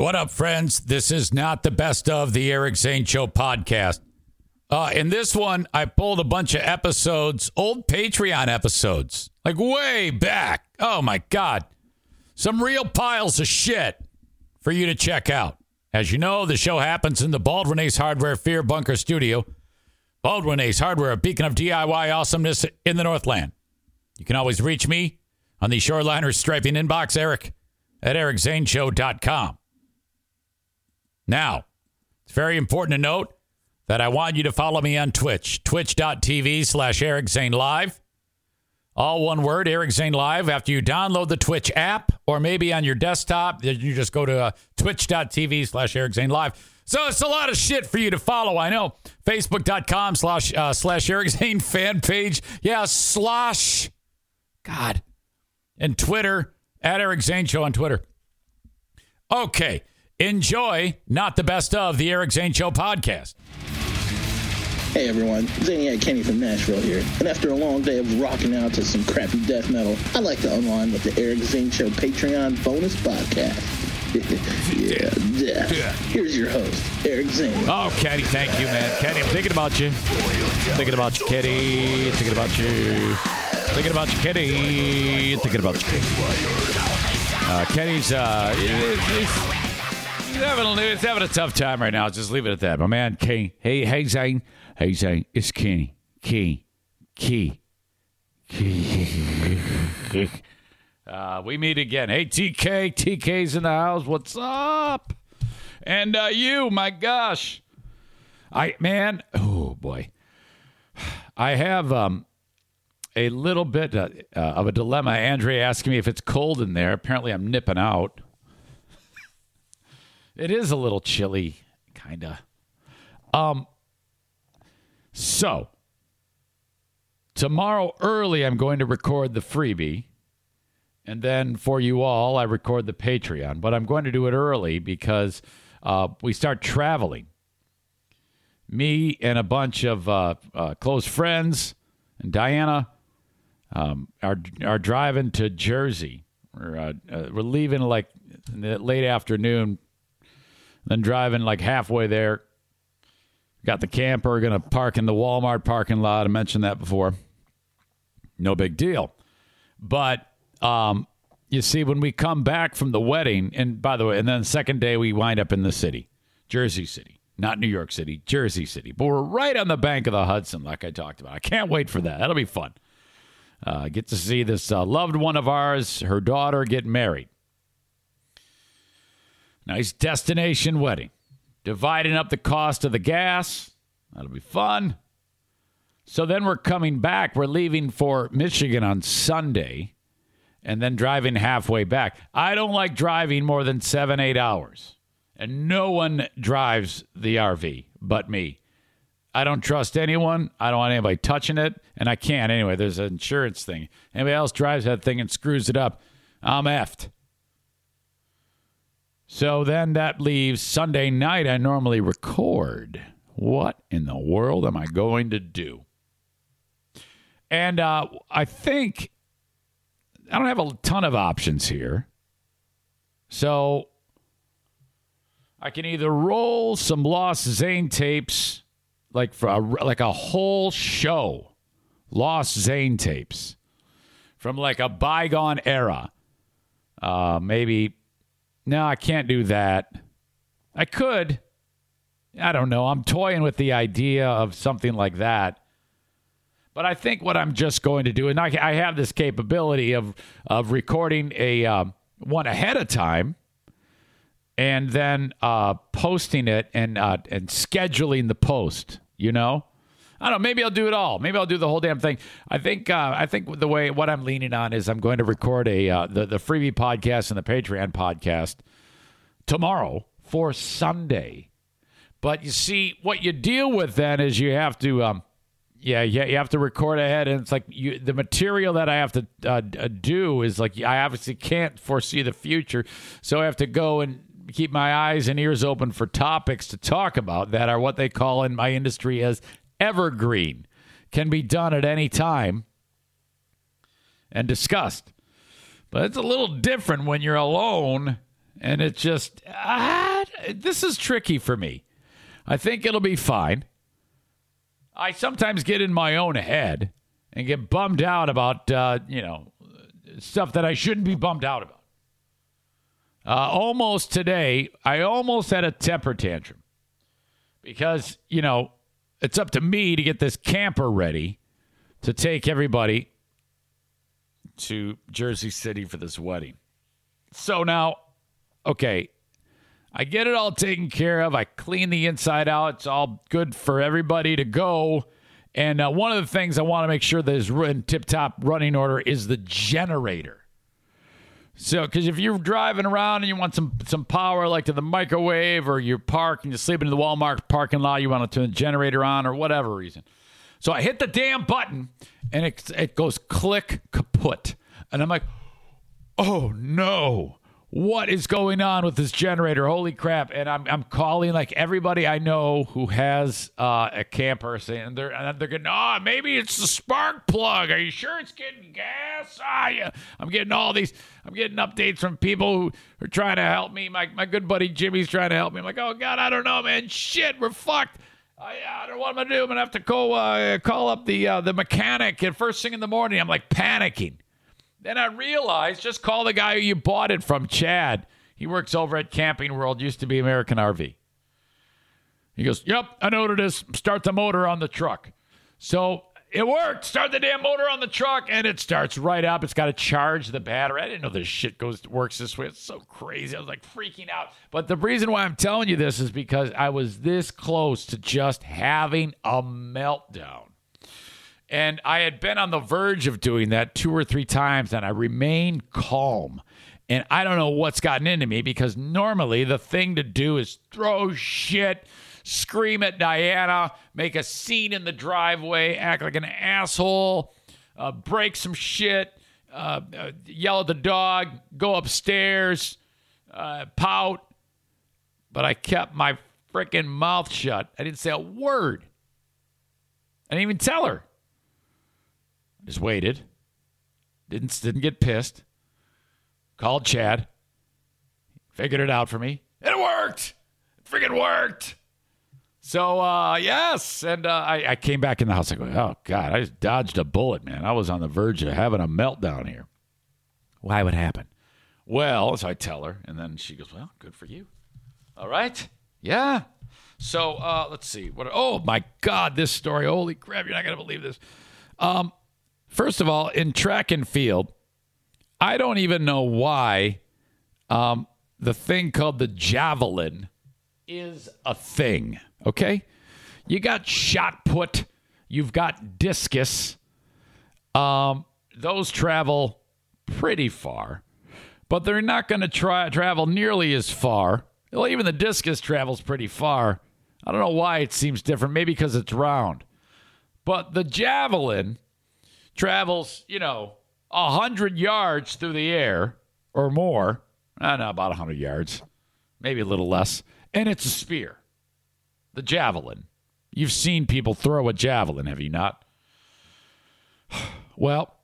What up, friends? This is not the best of the Eric Zane Show podcast. Uh, in this one, I pulled a bunch of episodes, old Patreon episodes, like way back. Oh my God. Some real piles of shit for you to check out. As you know, the show happens in the Baldwin Ace Hardware Fear Bunker Studio. Baldwin Ace Hardware, a beacon of DIY awesomeness in the Northland. You can always reach me on the Shoreliner Striping inbox, Eric at ericzaneshow.com. Now, it's very important to note that I want you to follow me on Twitch, twitch.tv slash Eric Zane Live. All one word, Eric Zane Live. After you download the Twitch app, or maybe on your desktop, then you just go to uh, twitch.tv slash Eric Zane Live. So it's a lot of shit for you to follow. I know. Facebook.com slash uh, slash Eric Zane fan page. Yeah, slash. God. And Twitter, at Eric Zane Show on Twitter. Okay. Enjoy not the best of the Eric Zane Show podcast. Hey everyone, Zaniac Kenny from Nashville here. And after a long day of rocking out to some crappy death metal, I'd like to unwind with the Eric Zane Show Patreon bonus podcast. yeah, yeah. Here's your host, Eric Zane. Oh, Kenny, thank you, man. Kenny, I'm thinking about you. Thinking about you, Kenny. Thinking about you. Thinking about you, Kenny. Thinking about you. Uh, Kenny's uh, he's having, he's having a tough time right now. Just leave it at that. My man, Kenny. Hey, hey, Zane. Hey, Zane. It's Kenny. Key. Key. Uh, we meet again. Hey, TK. TK's in the house. What's up? And uh, you, my gosh. I, man, oh boy. I have um, a little bit uh, uh, of a dilemma. Andre asking me if it's cold in there. Apparently, I'm nipping out. It is a little chilly, kind of. Um, so, tomorrow early, I'm going to record the freebie. And then for you all, I record the Patreon. But I'm going to do it early because uh, we start traveling. Me and a bunch of uh, uh, close friends and Diana um, are, are driving to Jersey. We're, uh, uh, we're leaving like late afternoon, then driving like halfway there, Got the camper, going to park in the Walmart parking lot. I mentioned that before. No big deal. But um, you see, when we come back from the wedding, and by the way, and then the second day we wind up in the city, Jersey City, not New York City, Jersey City. But we're right on the bank of the Hudson, like I talked about. I can't wait for that. That'll be fun. Uh, get to see this uh, loved one of ours, her daughter, get married. Nice destination wedding dividing up the cost of the gas. That'll be fun. So then we're coming back. We're leaving for Michigan on Sunday and then driving halfway back. I don't like driving more than seven, eight hours. And no one drives the RV but me. I don't trust anyone. I don't want anybody touching it. And I can't anyway. There's an insurance thing. Anybody else drives that thing and screws it up, I'm effed. So then that leaves Sunday night. I normally record. What in the world am I going to do? And uh, I think I don't have a ton of options here. So I can either roll some Lost Zane tapes, like for a, like a whole show, Lost Zane tapes from like a bygone era. Uh, maybe no, I can't do that. I could. I don't know. I'm toying with the idea of something like that. But I think what I'm just going to do, and I, I have this capability of of recording a um, one ahead of time, and then uh, posting it and uh, and scheduling the post. You know, I don't know. Maybe I'll do it all. Maybe I'll do the whole damn thing. I think. Uh, I think the way what I'm leaning on is I'm going to record a uh, the the freebie podcast and the Patreon podcast tomorrow for Sunday. But you see, what you deal with then is you have to. Um, yeah, yeah, you have to record ahead, and it's like you, the material that I have to uh, do is like I obviously can't foresee the future, so I have to go and keep my eyes and ears open for topics to talk about that are what they call in my industry as evergreen, can be done at any time and discussed. But it's a little different when you're alone And it just, ah, this is tricky for me. I think it'll be fine. I sometimes get in my own head and get bummed out about, uh, you know, stuff that I shouldn't be bummed out about. Uh, almost today, I almost had a temper tantrum because, you know, it's up to me to get this camper ready to take everybody to Jersey City for this wedding. So now, okay, I get it all taken care of. I clean the inside out. It's all good for everybody to go. And uh, one of the things I want to make sure that is in tip top running order is the generator. So, because if you're driving around and you want some some power, like to the microwave, or you're parked and you're sleeping in the Walmart parking lot, you want to turn the generator on, or whatever reason. So I hit the damn button, and it it goes click kaput, and I'm like, oh no what is going on with this generator? Holy crap. And I'm, I'm calling like everybody I know who has uh, a camper saying they're, and they're getting, oh, maybe it's the spark plug. Are you sure it's getting gas? Ah, yeah. I'm getting all these, I'm getting updates from people who are trying to help me. My, my good buddy Jimmy's trying to help me. I'm like, oh God, I don't know, man. Shit, we're fucked. I, I don't know what I'm gonna do. I'm gonna have to go uh, call up the uh, the mechanic at first thing in the morning. I'm like panicking. Then I realized just call the guy who you bought it from, Chad. He works over at Camping World, used to be American RV. He goes, Yep, I know what it is. Start the motor on the truck. So it worked. Start the damn motor on the truck, and it starts right up. It's got to charge the battery. I didn't know this shit goes works this way. It's so crazy. I was like freaking out. But the reason why I'm telling you this is because I was this close to just having a meltdown. And I had been on the verge of doing that two or three times, and I remained calm. And I don't know what's gotten into me because normally the thing to do is throw shit, scream at Diana, make a scene in the driveway, act like an asshole, uh, break some shit, uh, uh, yell at the dog, go upstairs, uh, pout. But I kept my freaking mouth shut. I didn't say a word. I didn't even tell her. Just waited. Didn't didn't get pissed. Called Chad. Figured it out for me. It worked. It freaking worked. So uh, yes, and uh, I, I came back in the house. I go, oh god, I just dodged a bullet, man. I was on the verge of having a meltdown here. Why would happen? Well, so I tell her, and then she goes, well, good for you. All right, yeah. So uh, let's see. What? Oh my God, this story! Holy crap! You're not gonna believe this. Um, First of all, in track and field, I don't even know why um, the thing called the javelin is a thing. Okay, you got shot put, you've got discus. Um, those travel pretty far, but they're not going to try travel nearly as far. Well, even the discus travels pretty far. I don't know why it seems different. Maybe because it's round. But the javelin travels, you know, a hundred yards through the air or more. I don't know, about a hundred yards, maybe a little less, and it's a spear, the javelin. You've seen people throw a javelin, have you not? Well,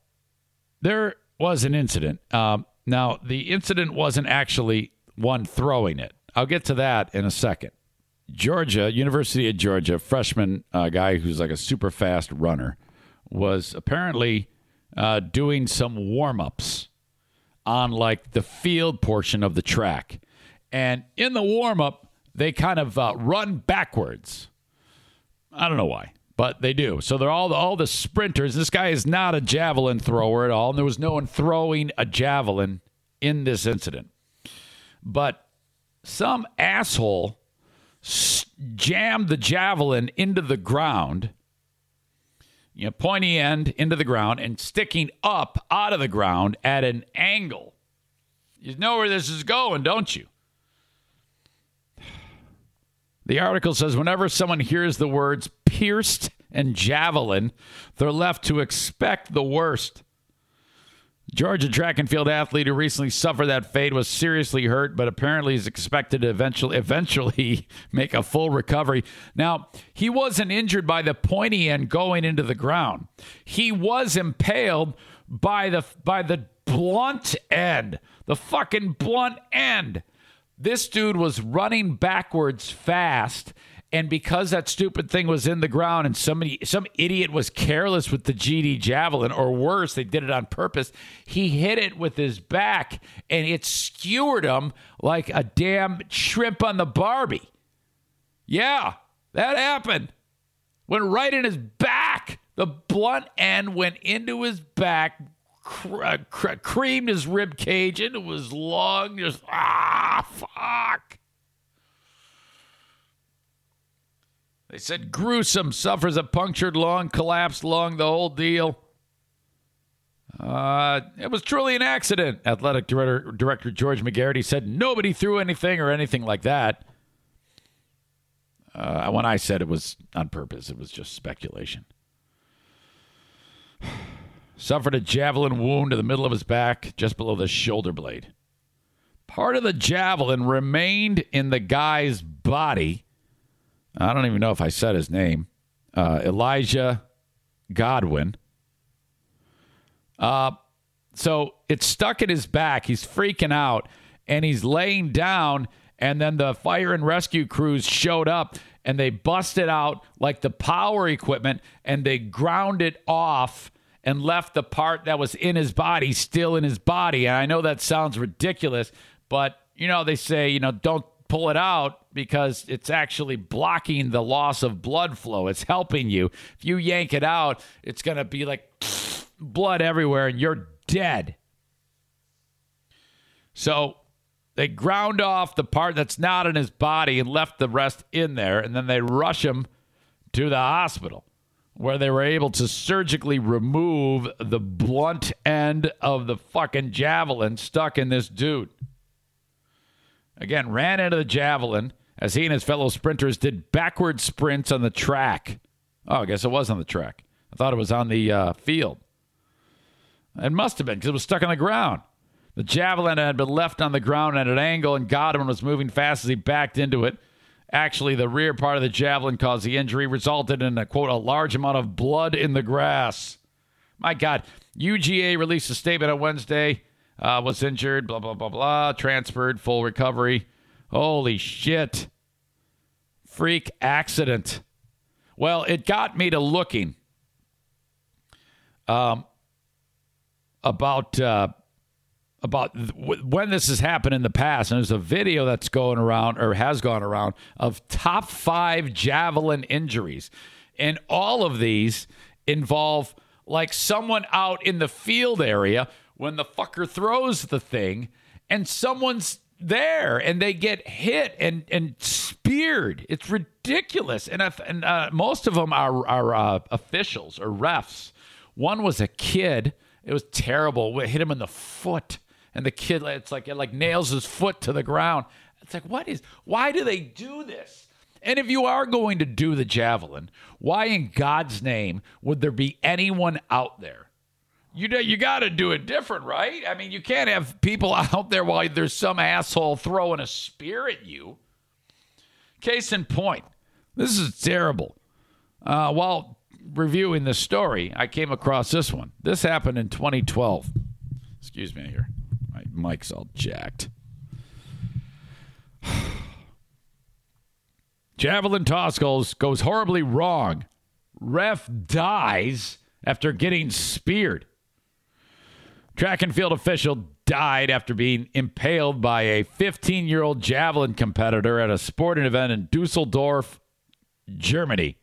there was an incident. Um, now, the incident wasn't actually one throwing it. I'll get to that in a second. Georgia, University of Georgia, freshman uh, guy who's like a super fast runner, was apparently uh, doing some warm ups on like the field portion of the track. And in the warm up, they kind of uh, run backwards. I don't know why, but they do. So they're all the, all the sprinters. This guy is not a javelin thrower at all, and there was no one throwing a javelin in this incident. But some asshole jammed the javelin into the ground you know, pointy end into the ground and sticking up out of the ground at an angle. You know where this is going, don't you? The article says whenever someone hears the words pierced and javelin, they're left to expect the worst. Georgia track and field athlete who recently suffered that fate was seriously hurt, but apparently is expected to eventually eventually make a full recovery. Now, he wasn't injured by the pointy end going into the ground. He was impaled by the by the blunt end, the fucking blunt end This dude was running backwards fast. And because that stupid thing was in the ground and somebody, some idiot was careless with the GD javelin, or worse, they did it on purpose, he hit it with his back and it skewered him like a damn shrimp on the Barbie. Yeah, that happened. Went right in his back. The blunt end went into his back, cr- cr- creamed his rib cage into his lung. Just ah, fuck. They said gruesome, suffers a punctured lung, collapsed lung, the whole deal. Uh, it was truly an accident. Athletic director, director George McGarity said nobody threw anything or anything like that. Uh, when I said it was on purpose, it was just speculation. Suffered a javelin wound to the middle of his back, just below the shoulder blade. Part of the javelin remained in the guy's body. I don't even know if I said his name. Uh, Elijah Godwin. Uh, so it's stuck in his back. He's freaking out and he's laying down. And then the fire and rescue crews showed up and they busted out like the power equipment and they ground it off and left the part that was in his body still in his body. And I know that sounds ridiculous, but you know, they say, you know, don't pull it out because it's actually blocking the loss of blood flow. It's helping you. If you yank it out, it's going to be like blood everywhere and you're dead. So they ground off the part that's not in his body and left the rest in there. And then they rush him to the hospital where they were able to surgically remove the blunt end of the fucking javelin stuck in this dude. Again, ran into the javelin as he and his fellow sprinters did backward sprints on the track. Oh, I guess it was on the track. I thought it was on the uh, field. It must have been because it was stuck on the ground. The javelin had been left on the ground at an angle, and Godwin was moving fast as he backed into it. Actually, the rear part of the javelin caused the injury, resulted in a quote, a large amount of blood in the grass. My God. UGA released a statement on Wednesday. Uh, was injured, blah, blah, blah, blah. Transferred, full recovery. Holy shit. Freak accident. Well, it got me to looking um, about. Uh, about th- when this has happened in the past, and there's a video that's going around or has gone around of top five javelin injuries, and all of these involve like someone out in the field area when the fucker throws the thing, and someone's there and they get hit and and speared. It's ridiculous, and and uh, most of them are are uh, officials or refs. One was a kid. It was terrible. It hit him in the foot and the kid it's like it like nails his foot to the ground. It's like what is why do they do this? And if you are going to do the javelin, why in God's name would there be anyone out there? You know, you got to do it different, right? I mean, you can't have people out there while there's some asshole throwing a spear at you. Case in point, this is terrible. Uh, while reviewing this story, I came across this one. This happened in 2012. Excuse me here. My mic's all jacked. Javelin toss goes, goes horribly wrong. Ref dies after getting speared. Track and field official died after being impaled by a 15 year old javelin competitor at a sporting event in Dusseldorf, Germany.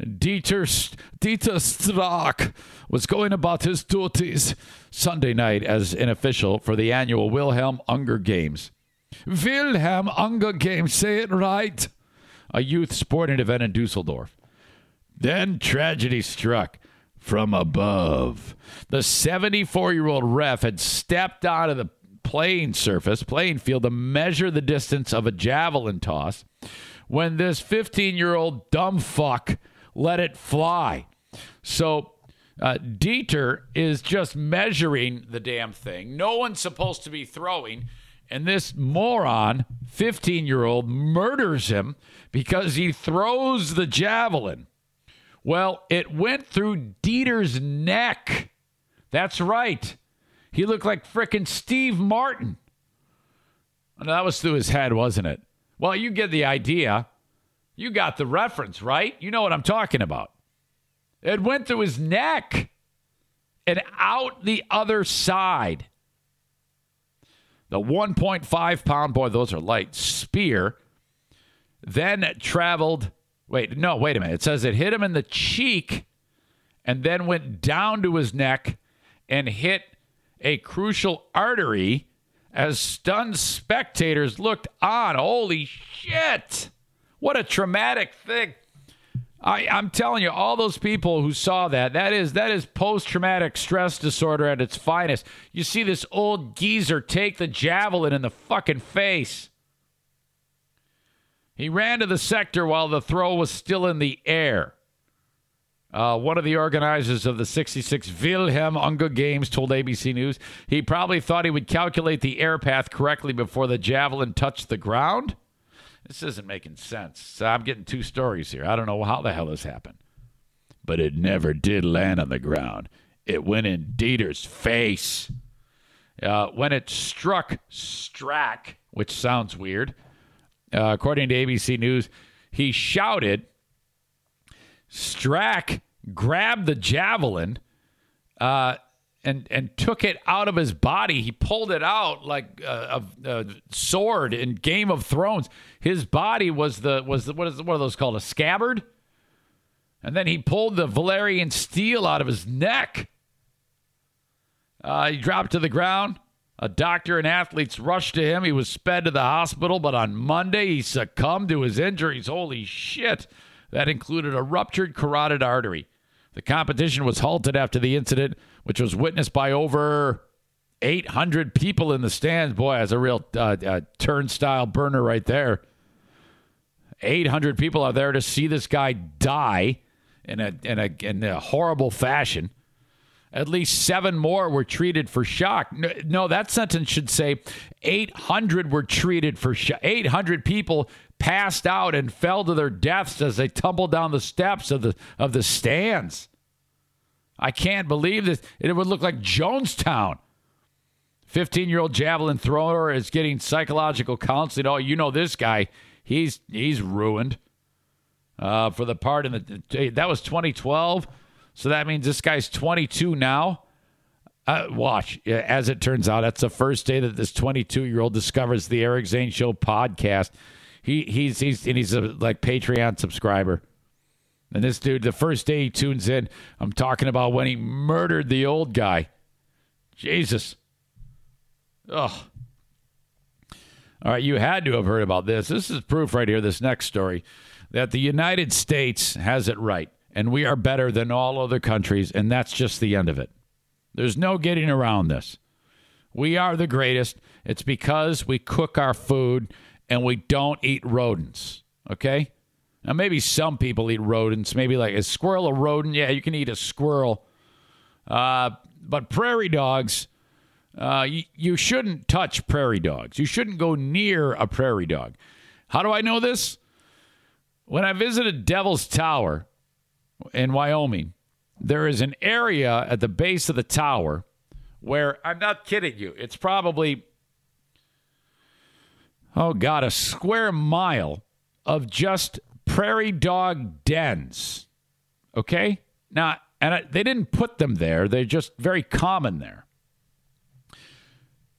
Dieter, Dieter was going about his duties Sunday night as an official for the annual Wilhelm Unger Games. Wilhelm Unger Games, say it right. A youth sporting event in Dusseldorf. Then tragedy struck from above. The 74 year old ref had stepped onto the playing surface, playing field, to measure the distance of a javelin toss when this 15 year old dumb fuck let it fly. So uh, Dieter is just measuring the damn thing. No one's supposed to be throwing. And this moron, 15 year old, murders him because he throws the javelin. Well, it went through Dieter's neck. That's right. He looked like frickin' Steve Martin. No, that was through his head, wasn't it? Well, you get the idea. You got the reference, right? You know what I'm talking about. It went through his neck and out the other side. The 1.5 pound, boy, those are light, spear then traveled. Wait, no, wait a minute. It says it hit him in the cheek and then went down to his neck and hit a crucial artery as stunned spectators looked on. Holy shit! What a traumatic thing. I, I'm telling you, all those people who saw that, that is that is post-traumatic stress disorder at its finest. You see this old geezer take the javelin in the fucking face. He ran to the sector while the throw was still in the air. Uh, one of the organizers of the 66 Wilhelm Unger Games told ABC News he probably thought he would calculate the air path correctly before the javelin touched the ground. This isn't making sense. I'm getting two stories here. I don't know how the hell this happened. But it never did land on the ground. It went in Dieter's face. Uh, when it struck Strack, which sounds weird, uh, according to ABC News, he shouted. Strack grabbed the javelin uh, and and took it out of his body. He pulled it out like a, a, a, sword in Game of Thrones. His body was the was the, what is what are those called a scabbard? And then he pulled the Valyrian steel out of his neck. Uh, he dropped to the ground. A doctor and athletes rushed to him. He was sped to the hospital, but on Monday he succumbed to his injuries. Holy shit. That included a ruptured carotid artery. The competition was halted after the incident, which was witnessed by over 800 people in the stands. Boy, that's a real uh, uh, turnstile burner right there. 800 people are there to see this guy die in a, in a, in a horrible fashion. At least seven more were treated for shock. No, that sentence should say 800 were treated for shock. 800 people passed out and fell to their deaths as they tumbled down the steps of the of the stands. I can't believe this. It would look like Jonestown. 15 year old javelin thrower is getting psychological counseling. Oh, you know this guy. He's he's ruined uh, for the part in the. That was 2012. So that means this guy's 22 now. Uh, watch, as it turns out, that's the first day that this 22 year old discovers the Eric Zane Show podcast. He he's he's and he's a like Patreon subscriber. And this dude, the first day he tunes in, I'm talking about when he murdered the old guy. Jesus. Ugh. All right, you had to have heard about this. This is proof right here, this next story, that the United States has it right and we are better than all other countries, and that's just the end of it. There's no getting around this. We are the greatest. It's because we cook our food and we don't eat rodents. Okay? Now, maybe some people eat rodents. Maybe like a squirrel, a rodent. Yeah, you can eat a squirrel. Uh, but prairie dogs, uh, you, you shouldn't touch prairie dogs. You shouldn't go near a prairie dog. How do I know this? When I visited Devil's Tower, in Wyoming, there is an area at the base of the tower where I'm not kidding you. It's probably oh god, a square mile of just prairie dog dens. Okay? Now, and I, they didn't put them there. They're just very common there.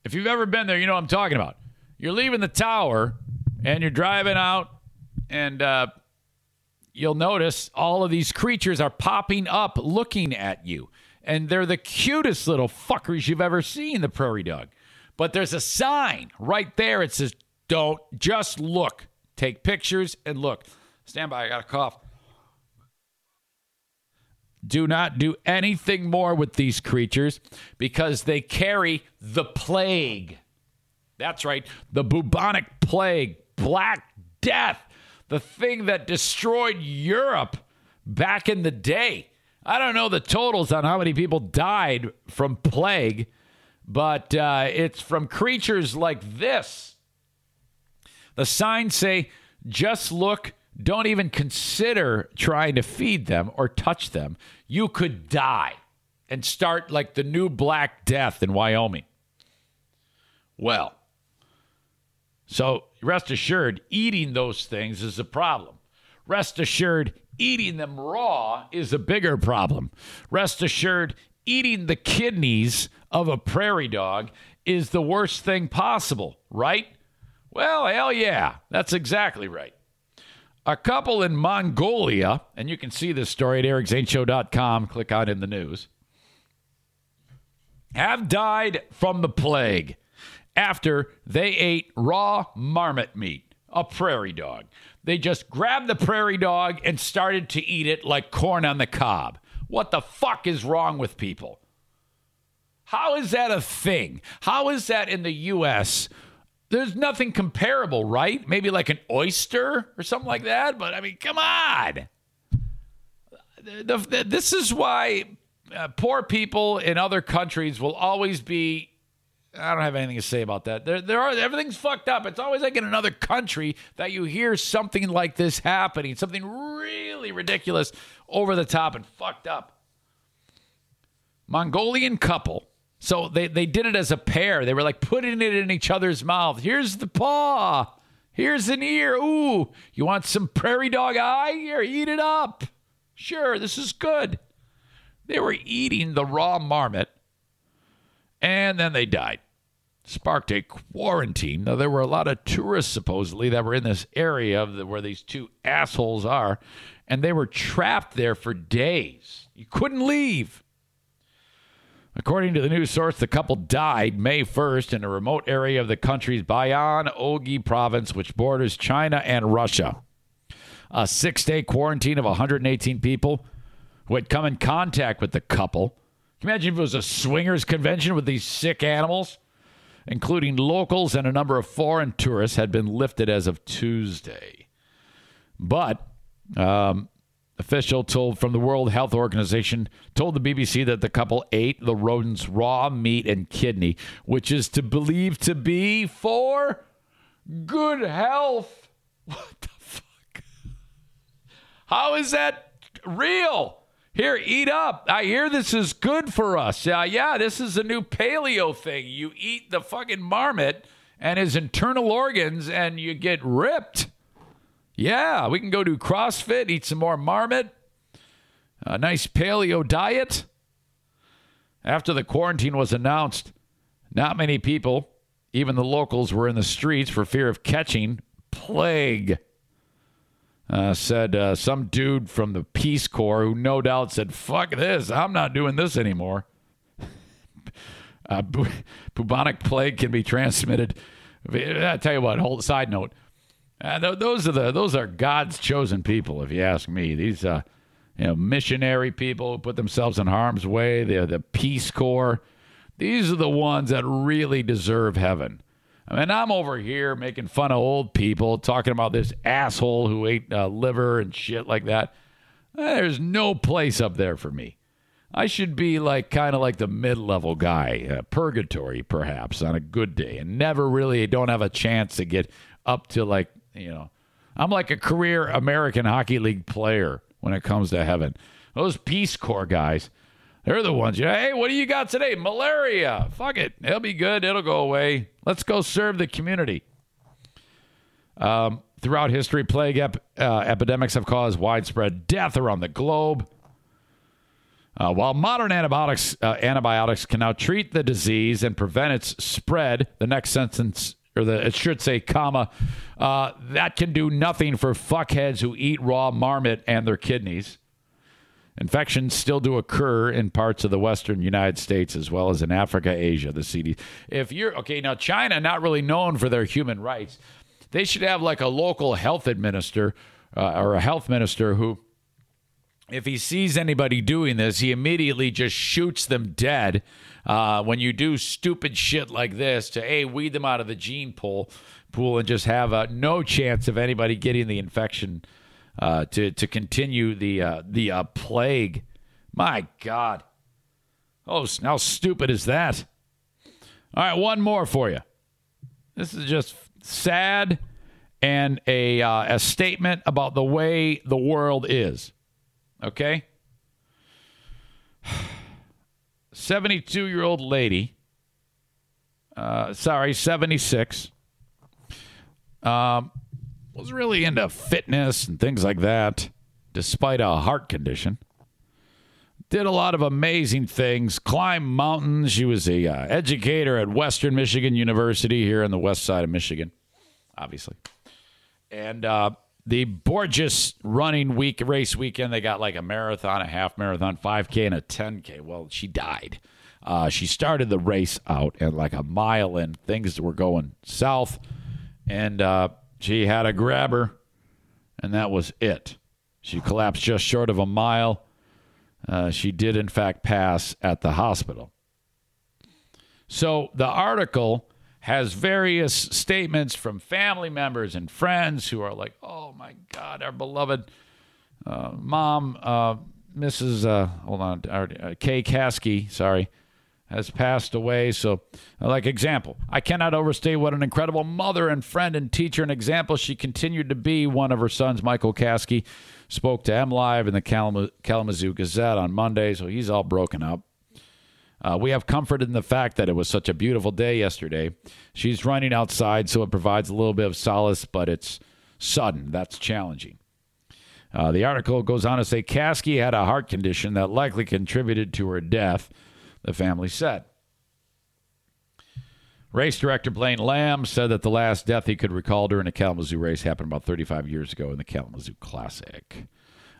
If you've ever been there, you know what I'm talking about. You're leaving the tower and you're driving out and uh, you'll notice all of these creatures are popping up looking at you. And they're the cutest little fuckers you've ever seen, the prairie dog. But there's a sign right there. It says, Don't just look. Take pictures and look. Stand by, I got a cough. Do not do anything more with these creatures because they carry the plague. That's right, the bubonic plague, black death the thing that destroyed Europe back in the day. I don't know the totals on how many people died from plague, but uh, it's from creatures like this. The signs say, just look, don't even consider trying to feed them or touch them. You could die and start like the new Black Death in Wyoming. Well, So rest assured, eating those things is a problem. Rest assured, eating them raw is a bigger problem. Rest assured, eating the kidneys of a prairie dog is the worst thing possible, right? Well, hell yeah, that's exactly right. A couple in Mongolia, and you can see this story at ericzaneshow.com, click on in the news, have died from the plague after they ate raw marmot meat, a prairie dog. They just grabbed the prairie dog and started to eat it like corn on the cob. What the fuck is wrong with people? How is that a thing? How is that in the U.S.? There's nothing comparable, right? Maybe like an oyster or something like that. But I mean, come on. The, the, this is why uh, poor people in other countries will always be. I don't have anything to say about that. There, there are everything's fucked up. It's always like in another country that you hear something like this happening, something really ridiculous, over the top, and fucked up. Mongolian couple so they, they did it as a pair. They were like putting it in each other's mouth. Here's the paw. Here's an ear. Ooh, you want some prairie dog eye? Here, eat it up. Sure, this is good. They were eating the raw marmot and then they died. Sparked a quarantine. Now, there were a lot of tourists supposedly that were in this area of where these two assholes are, and they were trapped there for days. You couldn't leave. According to the news source, the couple died May 1st in a remote area of the country's Bayan Ogi province, which borders China and Russia. A six day quarantine of 118 people who had come in contact with the couple. Imagine if it was a swingers convention with these sick animals? Including locals and a number of foreign tourists, had been lifted as of Tuesday. But um, official told from the World Health Organization told the BBC that the couple ate the rodent's raw meat and kidney, which is to believe to be for good health. What the fuck? How is that real? Here, eat up. I hear this is good for us. Uh, yeah, this is a new paleo thing. You eat the fucking marmot and his internal organs and you get ripped. Yeah, we can go do CrossFit, eat some more marmot, a nice paleo diet. After the quarantine was announced, not many people, even the locals, were in the streets for fear of catching plague. Uh, said uh, some dude from the Peace Corps who no doubt said, fuck this, I'm not doing this anymore. uh, bu- bubonic plague can be transmitted. I tell you what, hold side note. Uh, th- those are the those are God's chosen people, if you ask me. These uh, you know missionary people who put themselves in harm's way. They're the Peace Corps. These are the ones that really deserve heaven. I mean, I'm over here making fun of old people, talking about this asshole who ate uh, liver and shit like that. There's no place up there for me. I should be like kind of like the mid-level guy, uh, purgatory perhaps on a good day, and never really don't have a chance to get up to like you know, I'm like a career American Hockey League player when it comes to heaven. Those Peace Corps guys, they're the ones. You know, hey, what do you got today? Malaria. Fuck it. It'll be good. It'll go away. Let's go serve the community. Um, throughout history, plague ep- uh, epidemics have caused widespread death around the globe. Uh, while modern antibiotics uh, antibiotics can now treat the disease and prevent its spread, the next sentence or the it should say comma uh, that can do nothing for fuckheads who eat raw marmot and their kidneys infections still do occur in parts of the western united states as well as in africa asia the cd if you're okay now china not really known for their human rights they should have like a local health administrator uh, or a health minister who if he sees anybody doing this he immediately just shoots them dead uh, when you do stupid shit like this to a weed them out of the gene pool pool and just have uh, no chance of anybody getting the infection uh, to to continue the uh, the uh, plague. My God, oh, how stupid is that? All right, one more for you. This is just sad and a uh, a statement about the way the world is. Okay. 72 year old lady, uh, sorry, 76, um, was really into fitness and things like that, despite a heart condition. Did a lot of amazing things, climbed mountains. She was a uh, educator at Western Michigan University here on the west side of Michigan, obviously. And uh, the Borgess running week race weekend, they got like a marathon, a half marathon, 5K, and a 10K. Well, she died. Uh, she started the race out at like a mile and things were going south, and uh, she had a grabber, and that was it. She collapsed just short of a mile. Uh, she did, in fact, pass at the hospital. So the article has various statements from family members and friends who are like, "Oh my God, our beloved uh, mom, uh, Mrs. Uh, hold on, uh, Kay Kasky, sorry, has passed away. So, like example, I cannot overstate what an incredible mother and friend and teacher and example she continued to be. One of her sons, Michael Kasky, spoke to M Live in the Kalamazoo Gazette on Monday, so he's all broken up. Uh, we have comfort in the fact that it was such a beautiful day yesterday. She's running outside, so it provides a little bit of solace, but it's sudden. That's challenging. Uh, the article goes on to say Kasky had a heart condition that likely contributed to her death, the family said. Race director Blaine Lamb said that the last death he could recall during a Kalamazoo race happened about 35 years ago in the Kalamazoo Classic.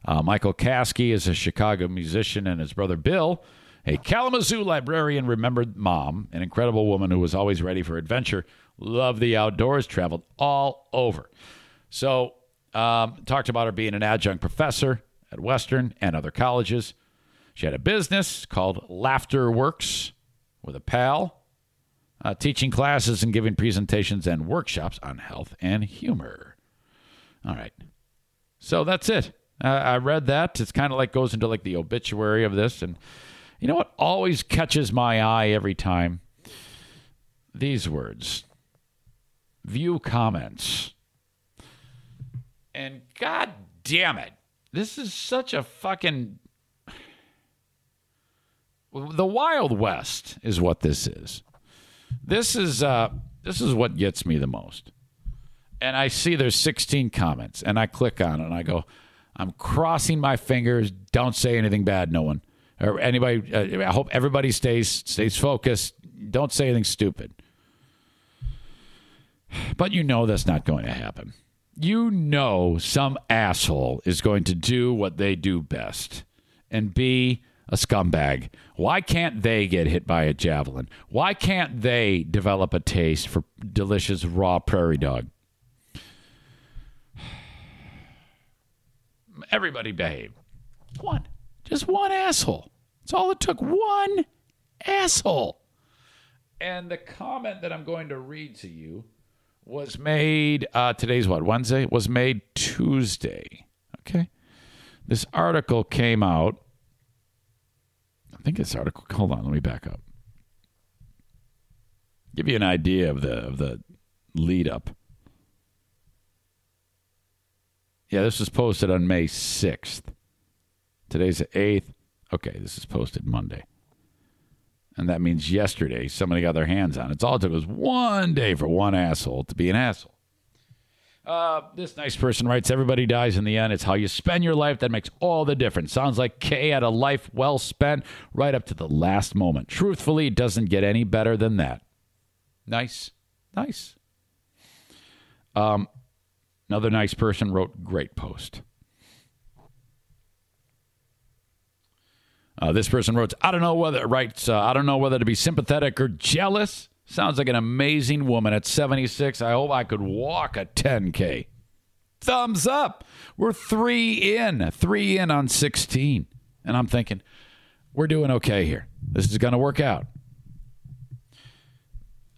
Uh, Michael Kasky is a Chicago musician, and his brother Bill a Kalamazoo librarian remembered mom, an incredible woman who was always ready for adventure, loved the outdoors, traveled all over. So, um, talked about her being an adjunct professor at Western and other colleges. She had a business called Laughter Works with a pal, uh, teaching classes and giving presentations and workshops on health and humor. All right. So that's it. Uh, I read that. It's kind of like goes into like the obituary of this. And you know what always catches my eye every time? These words view comments. And god damn it, this is such a fucking. The Wild West is what this is. This is uh, this is what gets me the most. And I see there's 16 comments, and I click on it, and I go, I'm crossing my fingers. Don't say anything bad, no one or anybody. Uh, I hope everybody stays stays focused. Don't say anything stupid. But you know that's not going to happen. You know some asshole is going to do what they do best and be a scumbag. Why can't they get hit by a javelin? Why can't they develop a taste for delicious raw prairie dog? Everybody behave. One. Just one asshole. That's all it took. One asshole. And the comment that I'm going to read to you was made, uh, today's what, Wednesday? Was made Tuesday. Okay. This article came out. I think this article, hold on, let me back up. Give you an idea of the of the lead up. Yeah, this was posted on May 6th. Today's the 8th. Okay, this is posted Monday. And that means yesterday somebody got their hands on it. It's all it took was one day for one asshole to be an asshole. Uh, this nice person writes Everybody dies in the end. It's how you spend your life that makes all the difference. Sounds like Kay had a life well spent right up to the last moment. Truthfully, it doesn't get any better than that. Nice. Nice. Um, another nice person wrote Great post. Uh, this person wrote, "I don't know whether writes, uh, I don't know whether to be sympathetic or jealous. Sounds like an amazing woman at 76. I hope I could walk a 10k. Thumbs up. We're three in, three in on 16, and I'm thinking we're doing okay here. This is going to work out."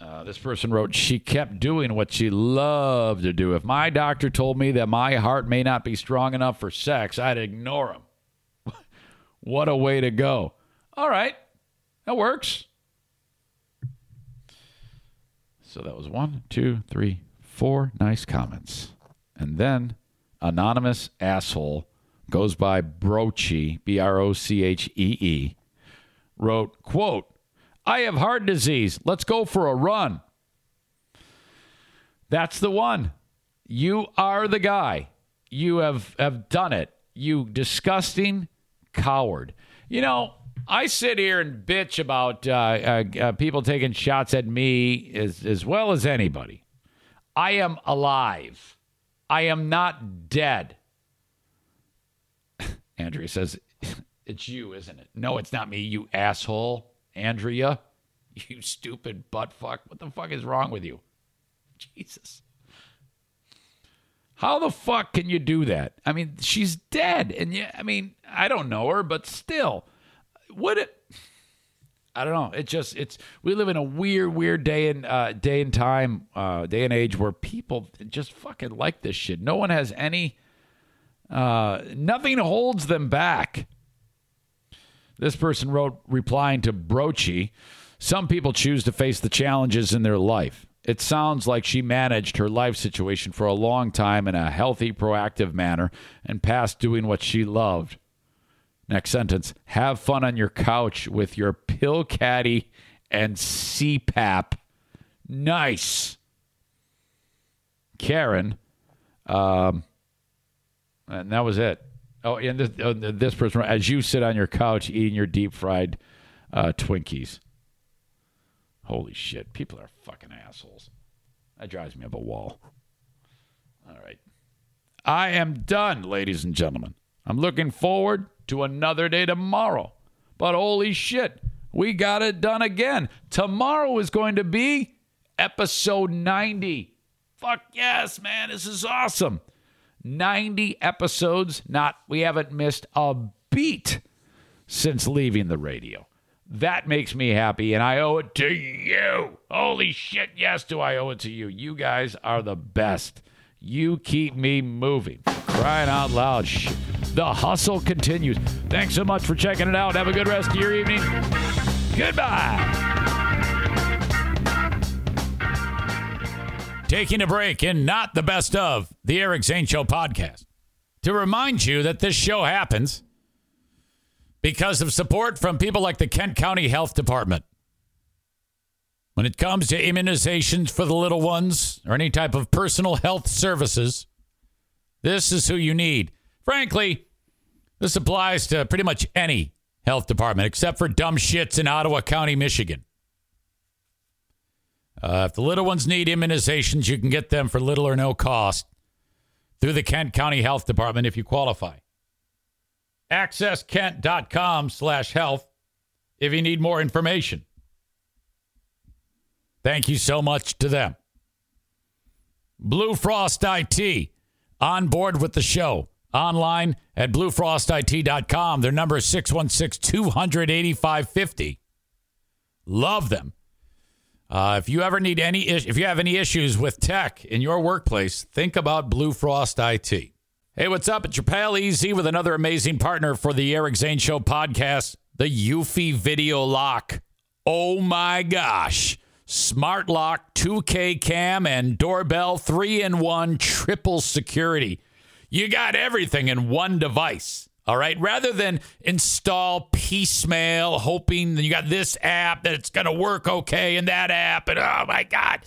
Uh, this person wrote, She kept doing what she loved to do. If my doctor told me that my heart may not be strong enough for sex, I'd ignore him. What a way to go. All right. That works. So that was one, two, three, four nice comments. And then anonymous asshole goes by Brochee, B R O C H E E, wrote, quote, I have heart disease. Let's go for a run. That's the one. You are the guy. You have, have done it. You disgusting coward. You know, I sit here and bitch about uh, uh, uh, people taking shots at me as, as well as anybody. I am alive. I am not dead. Andrea says, It's you, isn't it? No, it's not me, you asshole. Andrea, you stupid butt fuck. What the fuck is wrong with you? Jesus. How the fuck can you do that? I mean, she's dead. And yeah, I mean, I don't know her, but still, would it? I don't know. It just it's we live in a weird, weird day and uh, day and time, uh, day and age where people just fucking like this shit. No one has any, uh, nothing holds them back. This person wrote, replying to Brochee, some people choose to face the challenges in their life. It sounds like she managed her life situation for a long time in a healthy, proactive manner and past doing what she loved. Next sentence Have fun on your couch with your pill caddy and CPAP. Nice. Karen, um, and that was it. Oh, and this, uh, this person, as you sit on your couch eating your deep fried uh, Twinkies. Holy shit. People are fucking assholes. That drives me up a wall. All right. I am done, ladies and gentlemen. I'm looking forward to another day tomorrow. But holy shit, we got it done again. Tomorrow is going to be episode 90. Fuck yes, man. This is awesome. 90 episodes. Not, we haven't missed a beat since leaving the radio. That makes me happy, and I owe it to you. Holy shit, yes, do I owe it to you. You guys are the best. You keep me moving. Crying out loud. The hustle continues. Thanks so much for checking it out. Have a good rest of your evening. Goodbye. Taking a break and not the best of the Eric Zane Show podcast. To remind you that this show happens because of support from people like the Kent County Health Department. When it comes to immunizations for the little ones or any type of personal health services, this is who you need. Frankly, this applies to pretty much any health department except for dumb shits in Ottawa County, Michigan. Uh, if the little ones need immunizations, you can get them for little or no cost through the Kent County Health Department if you qualify accesskent.com slash health if you need more information. Thank you so much to them. Blue Frost IT on board with the show online at bluefrostit.com. Their number is 616 285 50. Love them. Uh, if you ever need any, if you have any issues with tech in your workplace, think about Blue Frost IT. Hey, what's up? It's your pal Easy with another amazing partner for the Eric Zane Show podcast, the Eufy Video Lock. Oh my gosh. Smart lock, 2K cam, and doorbell, three in one, triple security. You got everything in one device. All right. Rather than install piecemeal, hoping that you got this app that it's going to work okay and that app, and oh my God.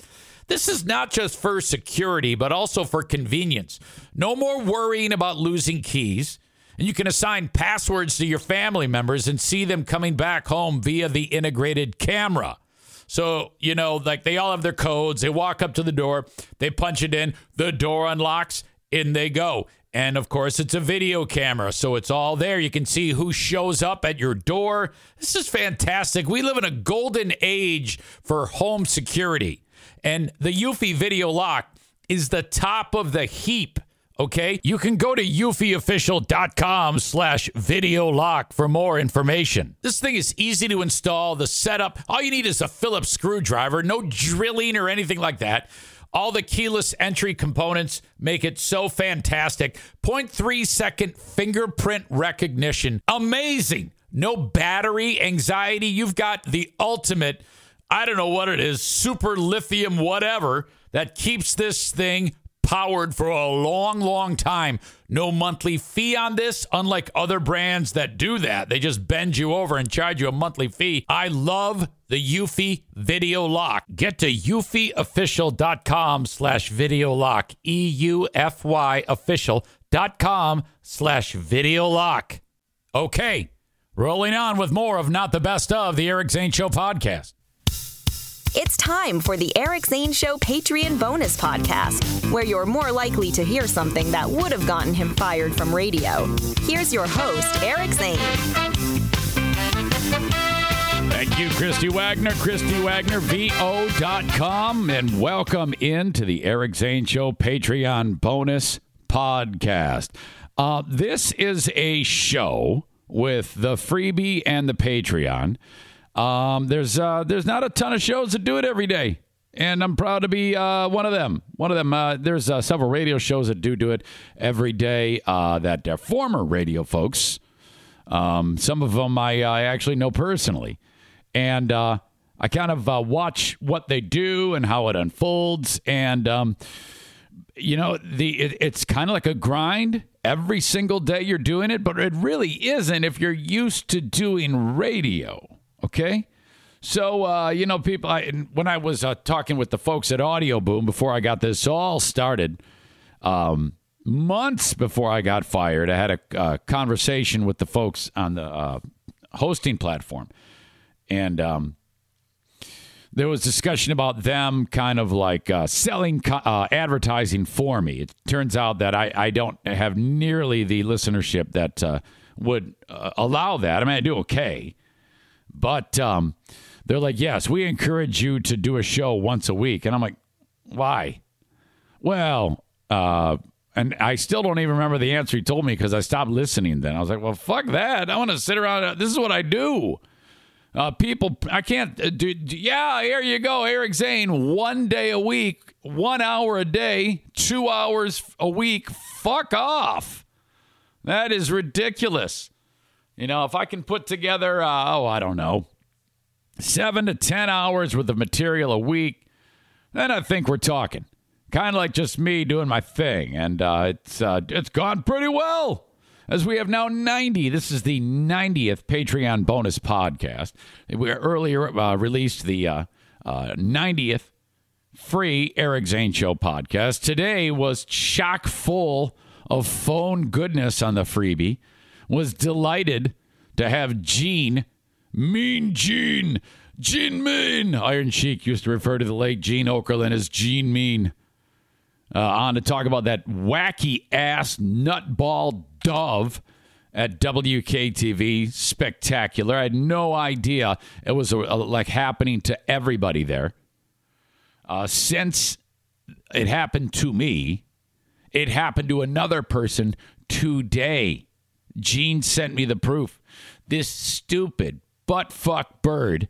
This is not just for security, but also for convenience. No more worrying about losing keys. And you can assign passwords to your family members and see them coming back home via the integrated camera. So, you know, like they all have their codes. They walk up to the door, they punch it in, the door unlocks, in they go. And of course, it's a video camera, so it's all there. You can see who shows up at your door. This is fantastic. We live in a golden age for home security. And the Eufy Video Lock is the top of the heap. Okay, you can go to eufyofficial.com slash video lock for more information. This thing is easy to install. The setup, all you need is a Phillips screwdriver, no drilling or anything like that. All the keyless entry components make it so fantastic. 0.3 second fingerprint recognition. Amazing. No battery anxiety. You've got the ultimate I don't know what it is, super lithium, whatever, that keeps this thing powered for a long, long time. No monthly fee on this, unlike other brands that do that. They just bend you over and charge you a monthly fee. I love the Eufy Video Lock. Get to eufyofficial.com slash video lock. E-U-F-Y official.com slash video lock. Okay, rolling on with more of Not the Best of the Eric Zane Show podcast. It's time for the Eric Zane Show Patreon bonus podcast, where you're more likely to hear something that would have gotten him fired from radio. Here's your host, Eric Zane. Thank you, Christy Wagner, Christy Wagner, VO.com, and welcome into the Eric Zane Show Patreon bonus podcast. Uh, this is a show with the freebie and the Patreon. Um, there's uh, there's not a ton of shows that do it every day, and I'm proud to be uh, one of them. One of them. Uh, there's uh, several radio shows that do do it every day. Uh, that are former radio folks. Um, some of them I, I actually know personally, and uh, I kind of watch what they do and how it unfolds. And um, you know, the it, it's kind of like a grind. Every single day you're doing it, but it really isn't if you're used to doing radio. Okay. So, uh, you know, people, I, when I was uh, talking with the folks at Audio Boom before I got this all started, um, months before I got fired, I had a uh, conversation with the folks on the uh, hosting platform. And um, there was discussion about them kind of like uh, selling co- uh, advertising for me. It turns out that I, I don't have nearly the listenership that would allow that. I mean, I do okay. But um, they're like, yes, we encourage you to do a show once a week. And I'm like, why? Well, uh, and I still don't even remember the answer he told me because I stopped listening then. I was like, well, fuck that. I want to sit around. This is what I do. Uh, people, I can't uh, do, do. Yeah, here you go, Eric Zane. One day a week, one hour a day, two hours a week. Fuck off. That is ridiculous. You know, if I can put together, uh, oh, I don't know, seven to 10 hours worth of material a week, then I think we're talking. Kind of like just me doing my thing. And uh, it's, uh, it's gone pretty well. As we have now 90, this is the 90th Patreon bonus podcast. We earlier uh, released the uh, 90th uh, free Eric Zane Show podcast. Today was chock full of phone goodness on the freebie was delighted to have Gene, Mean Gene, Gene Mean. Iron Sheik used to refer to the late Gene Okerlund as Gene Mean. Uh, on to talk about that wacky ass nutball dove at WKTV. Spectacular. I had no idea it was a, a, like happening to everybody there. Uh, since it happened to me, it happened to another person today. Gene sent me the proof. This stupid butt fuck bird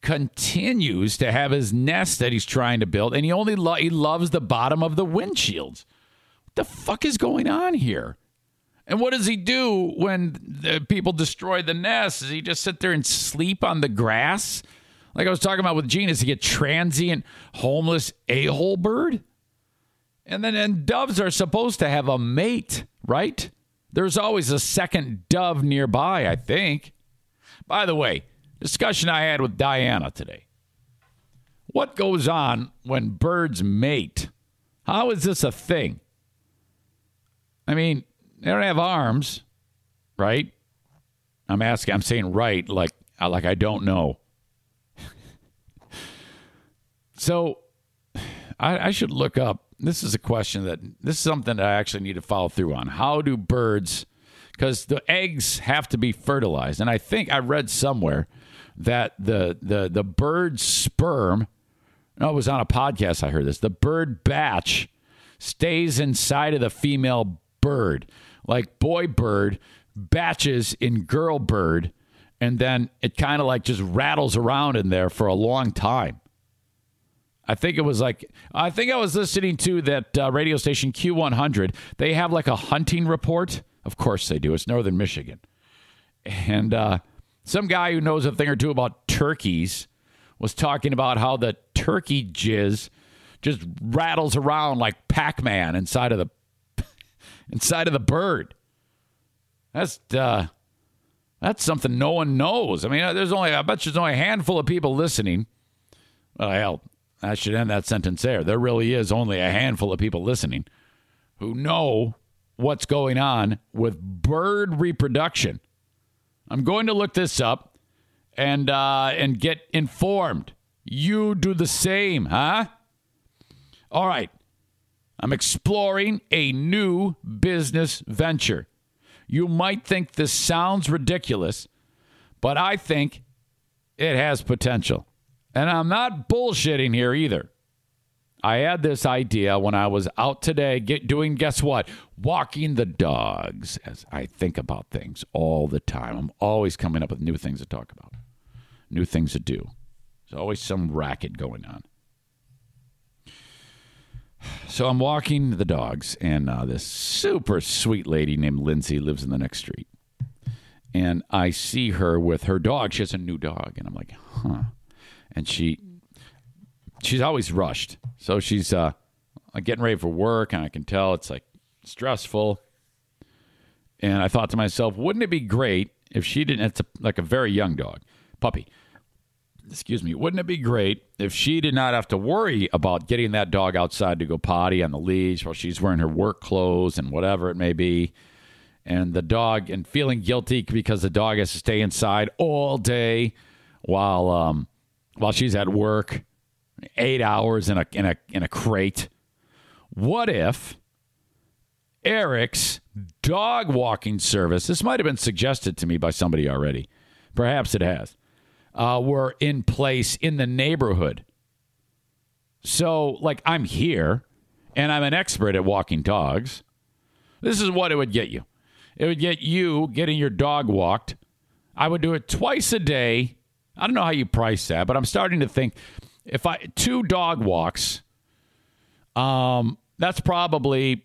continues to have his nest that he's trying to build, and he only lo- he loves the bottom of the windshields. What the fuck is going on here? And what does he do when the people destroy the nest? Does he just sit there and sleep on the grass? Like I was talking about with Gene, is he a transient, homeless a hole bird? And then and doves are supposed to have a mate, right? There's always a second dove nearby, I think. By the way, discussion I had with Diana today. What goes on when birds mate? How is this a thing? I mean, they don't have arms, right? I'm asking, I'm saying right, like, like I don't know. so I, I should look up this is a question that this is something that I actually need to follow through on. How do birds because the eggs have to be fertilized. And I think I read somewhere that the the the bird sperm no, it was on a podcast I heard this. The bird batch stays inside of the female bird. Like boy bird batches in girl bird and then it kind of like just rattles around in there for a long time. I think it was like I think I was listening to that uh, radio station Q100. They have like a hunting report. Of course they do. It's Northern Michigan, and uh, some guy who knows a thing or two about turkeys was talking about how the turkey jizz just rattles around like Pac-Man inside of the inside of the bird. That's uh, that's something no one knows. I mean, there's only I bet there's only a handful of people listening. Well, hell, I should end that sentence there. There really is only a handful of people listening who know what's going on with bird reproduction. I'm going to look this up and uh, and get informed. You do the same, huh? All right. I'm exploring a new business venture. You might think this sounds ridiculous, but I think it has potential. And I'm not bullshitting here either. I had this idea when I was out today get, doing, guess what? Walking the dogs as I think about things all the time. I'm always coming up with new things to talk about, new things to do. There's always some racket going on. So I'm walking the dogs, and uh, this super sweet lady named Lindsay lives in the next street. And I see her with her dog. She has a new dog, and I'm like, huh. And she, she's always rushed. So she's uh, getting ready for work, and I can tell it's like stressful. And I thought to myself, wouldn't it be great if she didn't? It's a, like a very young dog, puppy excuse me, wouldn't it be great if she did not have to worry about getting that dog outside to go potty on the leash while she's wearing her work clothes and whatever it may be? And the dog, and feeling guilty because the dog has to stay inside all day while um, while she's at work, eight hours in a in a in a crate. What if Eric's dog walking service? This might have been suggested to me by somebody already. Perhaps it has uh, were in place in the neighborhood. So, like, I'm here and I'm an expert at walking dogs. This is what it would get you it would get you getting your dog walked. I would do it twice a day. I don't know how you price that, but I'm starting to think if I two dog walks, um, that's probably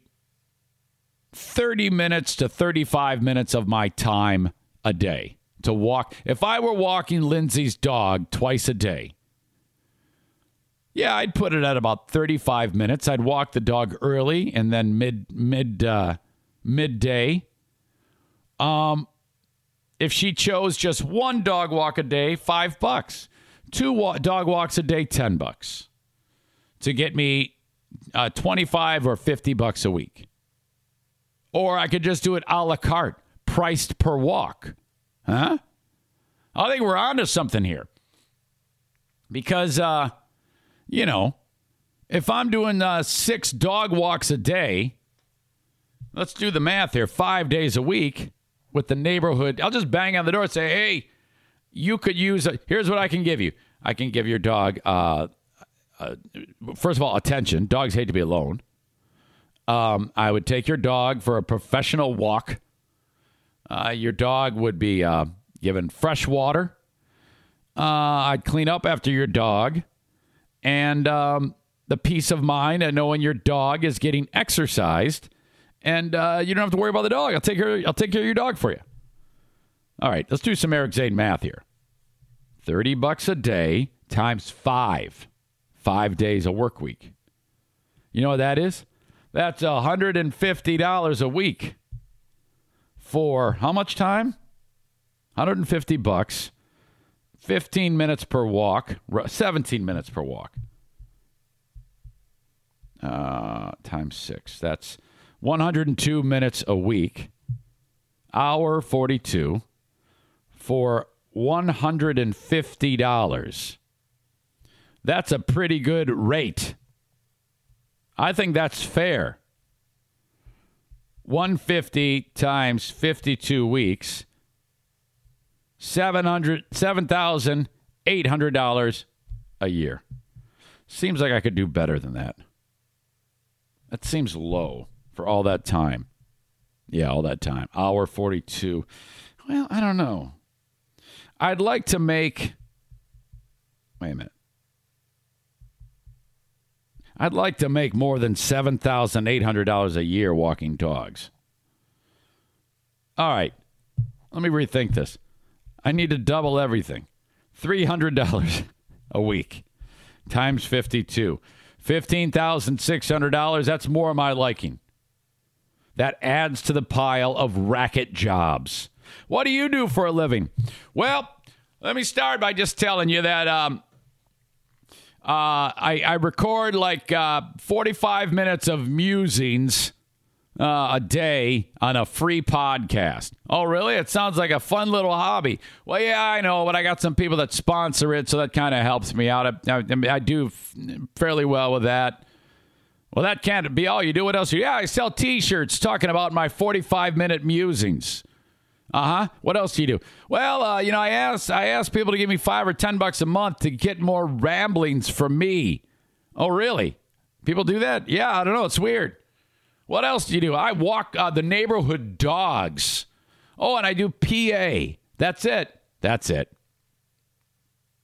30 minutes to 35 minutes of my time a day to walk. If I were walking Lindsay's dog twice a day, yeah, I'd put it at about 35 minutes. I'd walk the dog early and then mid mid uh, midday. Um, if she chose just one dog walk a day, five bucks. Two wa- dog walks a day, ten bucks. To get me uh, 25 or 50 bucks a week. Or I could just do it a la carte, priced per walk. Huh? I think we're onto something here. Because, uh, you know, if I'm doing uh, six dog walks a day, let's do the math here five days a week with the neighborhood. I'll just bang on the door and say, hey, you could use, a, here's what I can give you. I can give your dog, uh, uh, first of all, attention. Dogs hate to be alone. Um, I would take your dog for a professional walk. Uh, your dog would be uh, given fresh water. Uh, I'd clean up after your dog. And um, the peace of mind of knowing your dog is getting exercised. And uh, you don't have to worry about the dog. I'll take care, I'll take care of your dog for you. All right, let's do some Eric Zane math here. 30 bucks a day times five. Five days a work week. You know what that is? That's $150 a week for how much time? 150 bucks, 15 minutes per walk, 17 minutes per walk. Uh, times six. That's 102 minutes a week. Hour 42 for $150. That's a pretty good rate. I think that's fair. 150 times 52 weeks $700, $7,800 a year. Seems like I could do better than that. That seems low for all that time. Yeah, all that time. Hour 42. Well, I don't know. I'd like to make. Wait a minute. I'd like to make more than $7,800 a year walking dogs. All right. Let me rethink this. I need to double everything. $300 a week times 52. $15,600. That's more of my liking. That adds to the pile of racket jobs. What do you do for a living? Well, let me start by just telling you that um, uh, I, I, record like uh, 45 minutes of musings uh, a day on a free podcast. Oh, really? It sounds like a fun little hobby. Well, yeah, I know, but I got some people that sponsor it, so that kind of helps me out. I, I, I do fairly well with that. Well, that can't be all you do. What else? Yeah, I sell T-shirts talking about my 45 minute musings. Uh huh. What else do you do? Well, uh, you know, I asked I asked people to give me five or ten bucks a month to get more ramblings from me. Oh, really? People do that? Yeah, I don't know. It's weird. What else do you do? I walk uh, the neighborhood dogs. Oh, and I do PA. That's it. That's it.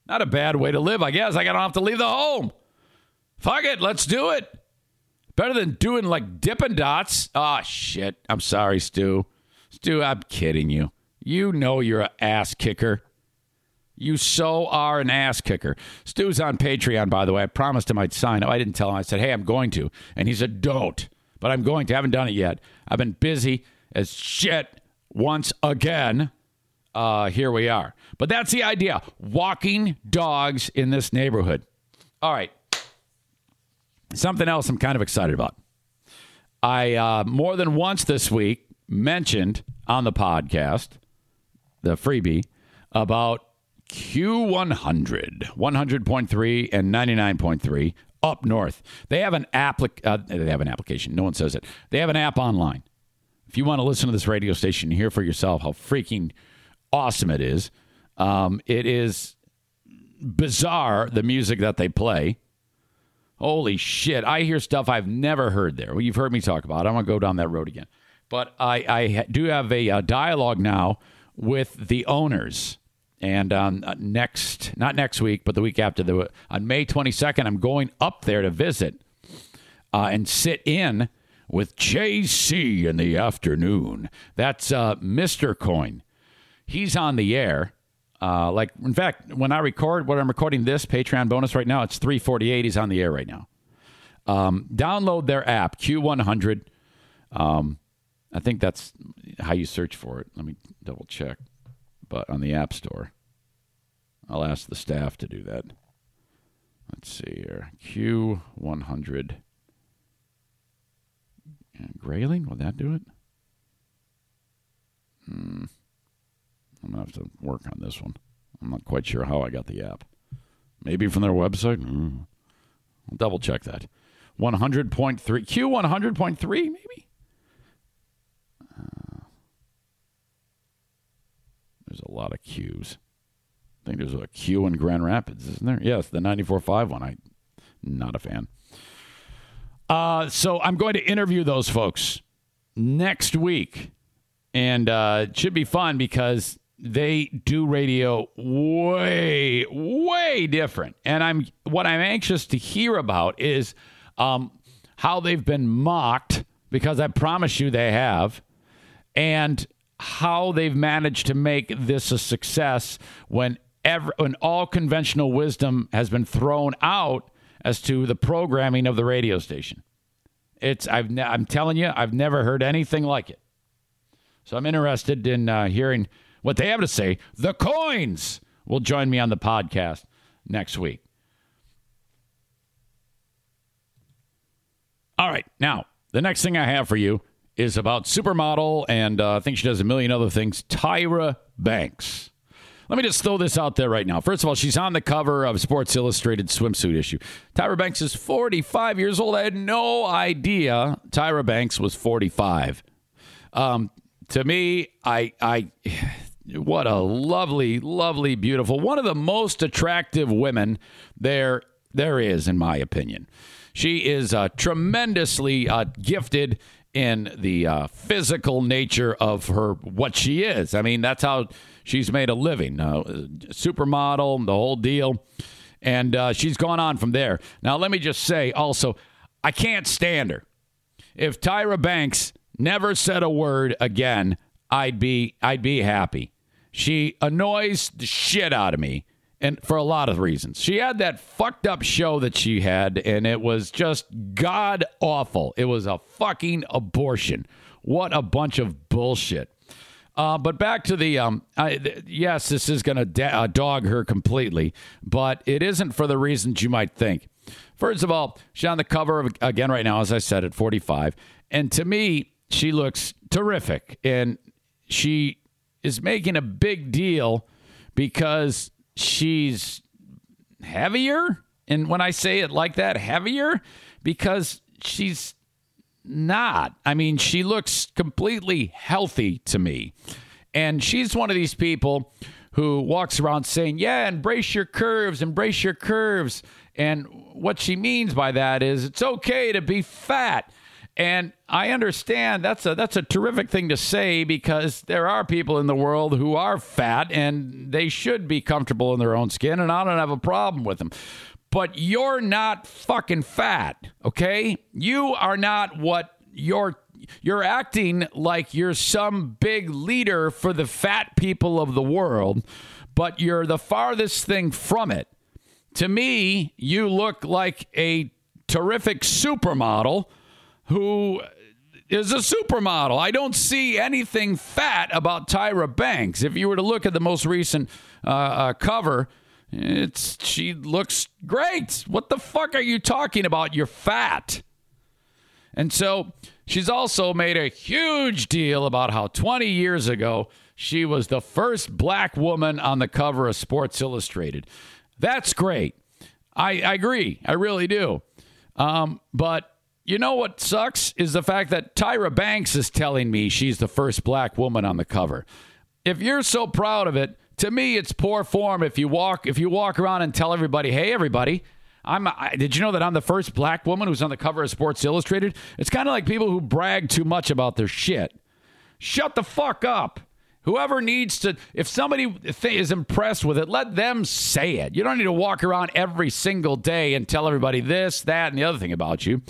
Not a bad way to live, I guess. I don't have to leave the home. Fuck it. Let's do it. Better than doing like Dippin' Dots. Oh, shit. I'm sorry, Stu. Stu, I'm kidding you. You know you're an ass kicker. You so are an ass kicker. Stu's on Patreon, by the way. I promised him I'd sign up. I didn't tell him. I said, hey, I'm going to. And he said, don't. But I'm going to. I haven't done it yet. I've been busy as shit once again. Uh, here we are. But that's the idea walking dogs in this neighborhood. All right. Something else I'm kind of excited about. I, uh, more than once this week, mentioned on the podcast, the freebie, about Q100, 100.3 and 99.3 up north. They have an app. Uh, they have an application. No one says it. They have an app online. If you want to listen to this radio station hear for yourself how freaking awesome it is, um, it is bizarre the music that they play. Holy shit! I hear stuff I've never heard there. Well, you've heard me talk about. It. I'm gonna go down that road again. But I, I do have a, a dialogue now with the owners. And um, uh, next, not next week, but the week after, the, on May 22nd, I'm going up there to visit uh, and sit in with JC in the afternoon. That's uh, Mr. Coin. He's on the air. Uh, like, in fact, when I record, when I'm recording this Patreon bonus right now, it's 348. He's on the air right now. Um, download their app, Q100. Um, I think that's how you search for it. Let me double check. But on the App Store, I'll ask the staff to do that. Let's see here. Q100. Grayling, will that do it? Hmm. I'm to have to work on this one. I'm not quite sure how I got the app. Maybe from their website? Mm. I'll double check that. 100.3. Q100.3, maybe? There's a lot of Qs. I think there's a Q in Grand Rapids, isn't there? Yes, the 94.5 one. I'm not a fan. Uh, so I'm going to interview those folks next week. And uh, it should be fun because they do radio way, way different. And I'm what I'm anxious to hear about is um, how they've been mocked because I promise you they have. And how they've managed to make this a success when ever, when all conventional wisdom has been thrown out as to the programming of the radio station. It's I've ne- I'm telling you, I've never heard anything like it. So I'm interested in uh, hearing what they have to say. The coins will join me on the podcast next week. All right, now the next thing I have for you is about supermodel, and uh, I think she does a million other things, Tyra Banks. Let me just throw this out there right now. First of all, she's on the cover of Sports Illustrated swimsuit issue. Tyra Banks is 45 years old. I had no idea Tyra Banks was 45. Um, to me, I, I, what a lovely, lovely, beautiful, one of the most attractive women there there is, in my opinion. She is uh, tremendously uh, gifted in the uh, physical nature of her what she is. I mean, that's how she's made a living. Uh, supermodel, the whole deal. And uh, she's gone on from there. Now, let me just say also, I can't stand her. If Tyra Banks never said a word again, I'd be I'd be happy. She annoys the shit out of me. and for a lot of reasons. She had that fucked up show that she had, and it was just god awful. It was a fucking abortion. What a bunch of bullshit. Uh, but back to the um, I, th- yes, this is going to da- uh, dog her completely, but it isn't for the reasons you might think. First of all, she's on the cover of, again right now, as I said, at 45, and to me, she looks terrific, and she is making a big deal because she's heavier. And when I say it like that, heavier, because she's not. I mean, she looks completely healthy to me. And she's one of these people who walks around saying, Yeah, embrace your curves, embrace your curves. And what she means by that is it's okay to be fat. And I understand that's a that's a terrific thing to say because there are people in the world who are fat and they should be comfortable in their own skin and I don't have a problem with them. But you're not fucking fat, okay? You are not what you're you're acting like you're some big leader for the fat people of the world, but you're the farthest thing from it. To me, you look like a terrific supermodel who is a supermodel. I don't see anything fat about Tyra Banks. If you were to look at the most recent uh, uh, cover, it's she looks great. What the fuck are you talking about? You're fat. And so she's also made a huge deal about how 20 years ago she was the first black woman on the cover of Sports Illustrated. That's great. I, I agree. I really do. Um, but you know what sucks is the fact that Tyra Banks is telling me she's the first black woman on the cover. If you're so proud of it, to me it's poor form if you walk if you walk around and tell everybody, "Hey everybody, I'm I, did you know that I'm the first black woman who's on the cover of Sports Illustrated?" It's kind of like people who brag too much about their shit. Shut the fuck up. Whoever needs to, if somebody is impressed with it, let them say it. You don't need to walk around every single day and tell everybody this, that, and the other thing about you.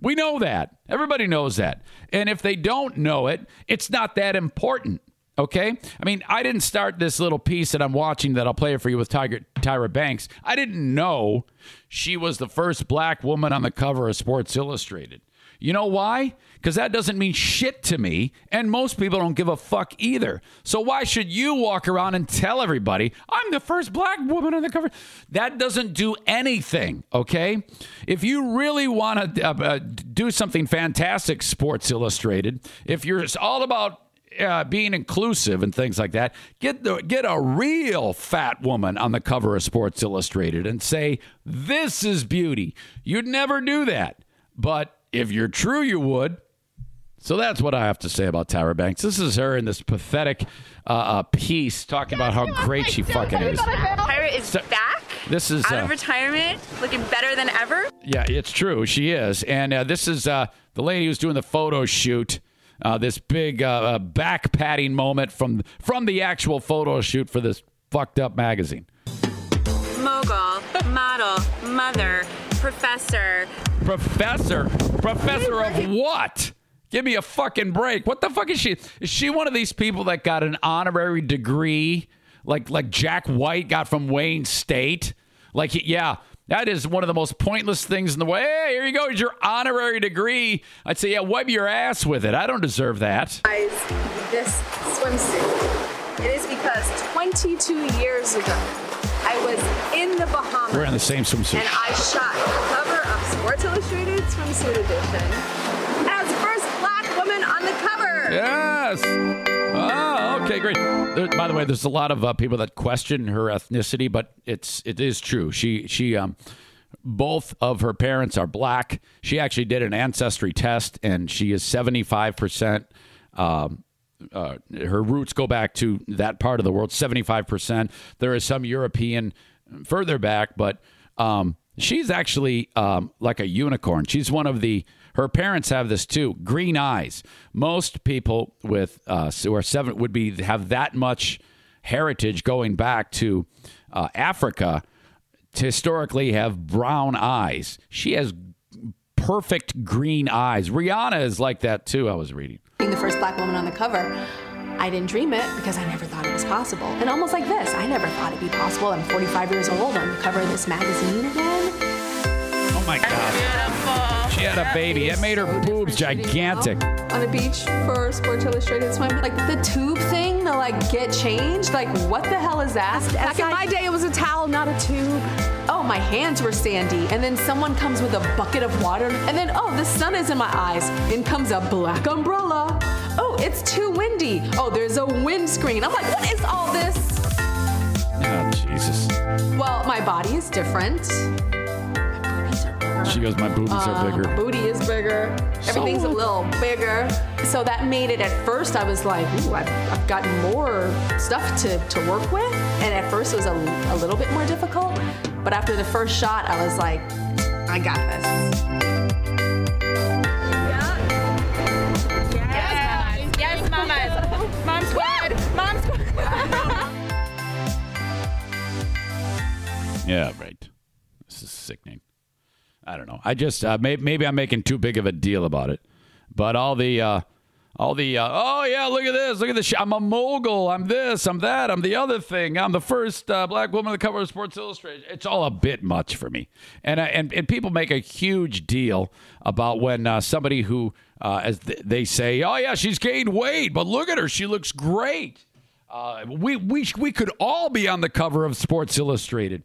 We know that. Everybody knows that. And if they don't know it, it's not that important. Okay? I mean, I didn't start this little piece that I'm watching that I'll play it for you with Tiger, Tyra Banks. I didn't know she was the first black woman on the cover of Sports Illustrated. You know why? Because that doesn't mean shit to me, and most people don't give a fuck either. So why should you walk around and tell everybody, I'm the first black woman on the cover? That doesn't do anything, okay? If you really want to uh, uh, do something fantastic, Sports Illustrated, if you're all about uh, being inclusive and things like that, get the get a real fat woman on the cover of Sports Illustrated and say, "This is beauty." You'd never do that, but if you're true, you would. So that's what I have to say about Tyra Banks. This is her in this pathetic uh, uh, piece talking about how great she fucking is. Tyra is So- back This is out uh, of retirement, looking better than ever. yeah, it's true. She is, and uh, this is uh, the lady who's doing the photo shoot. Uh, this big uh, uh, back patting moment from from the actual photo shoot for this fucked up magazine. Mogul, model, mother, professor. Professor, professor of what? Give me a fucking break. What the fuck is she? Is she one of these people that got an honorary degree, like like Jack White got from Wayne State? Like, yeah, that is one of the most pointless things in the way. Hey, here you go. Here's your honorary degree. I'd say, yeah, wipe your ass with it. I don't deserve that. guys this swimsuit. It is because 22 years ago, I was in the Bahamas We're in the same swimsuit. and I shot the cover of Sports Illustrated Swimsuit Edition as first black woman on the cover. Yes. Oh, okay, great. There, by the way, there's a lot of uh, people that question her ethnicity, but it's it is true. She she um both of her parents are black. She actually did an ancestry test, and she is 75 percent. Um, uh, her roots go back to that part of the world. 75 percent. There is some European further back, but um, she's actually um, like a unicorn. She's one of the her parents have this too green eyes most people with uh who are seven would be have that much heritage going back to uh, africa to historically have brown eyes she has perfect green eyes rihanna is like that too i was reading being the first black woman on the cover. I didn't dream it because I never thought it was possible. And almost like this, I never thought it'd be possible. I'm 45 years old on the cover of this magazine again. Oh my God. She had a baby. It made her boobs gigantic. On the beach for Sports Illustrated swim. Like the tube thing to like get changed. Like what the hell is that? Back in my day, it was a towel, not a tube. Oh, my hands were sandy. And then someone comes with a bucket of water. And then, oh, the sun is in my eyes. In comes a black umbrella. Oh, it's too windy. Oh, there's a windscreen. I'm like, what is all this? Oh, Jesus. Well, my body is different. She goes, My boobies are Uh, bigger. Booty is bigger. Everything's a little bigger. So that made it at first, I was like, ooh, I've, I've got more stuff to, to work with. And at first, it was a, a little bit more difficult. But after the first shot, I was like, I got this. Yes, yes, mamas. Mom squad. Mom squad. Yeah, right. This is sickening. I don't know. I just uh, maybe, maybe I'm making too big of a deal about it, but all the uh, all the uh, oh yeah, look at this, look at this. Sh- I'm a mogul. I'm this. I'm that. I'm the other thing. I'm the first uh, black woman on the cover of Sports Illustrated. It's all a bit much for me, and I and and people make a huge deal about when uh, somebody who uh, as th- they say, oh yeah, she's gained weight, but look at her, she looks great. Uh, we we we could all be on the cover of Sports Illustrated.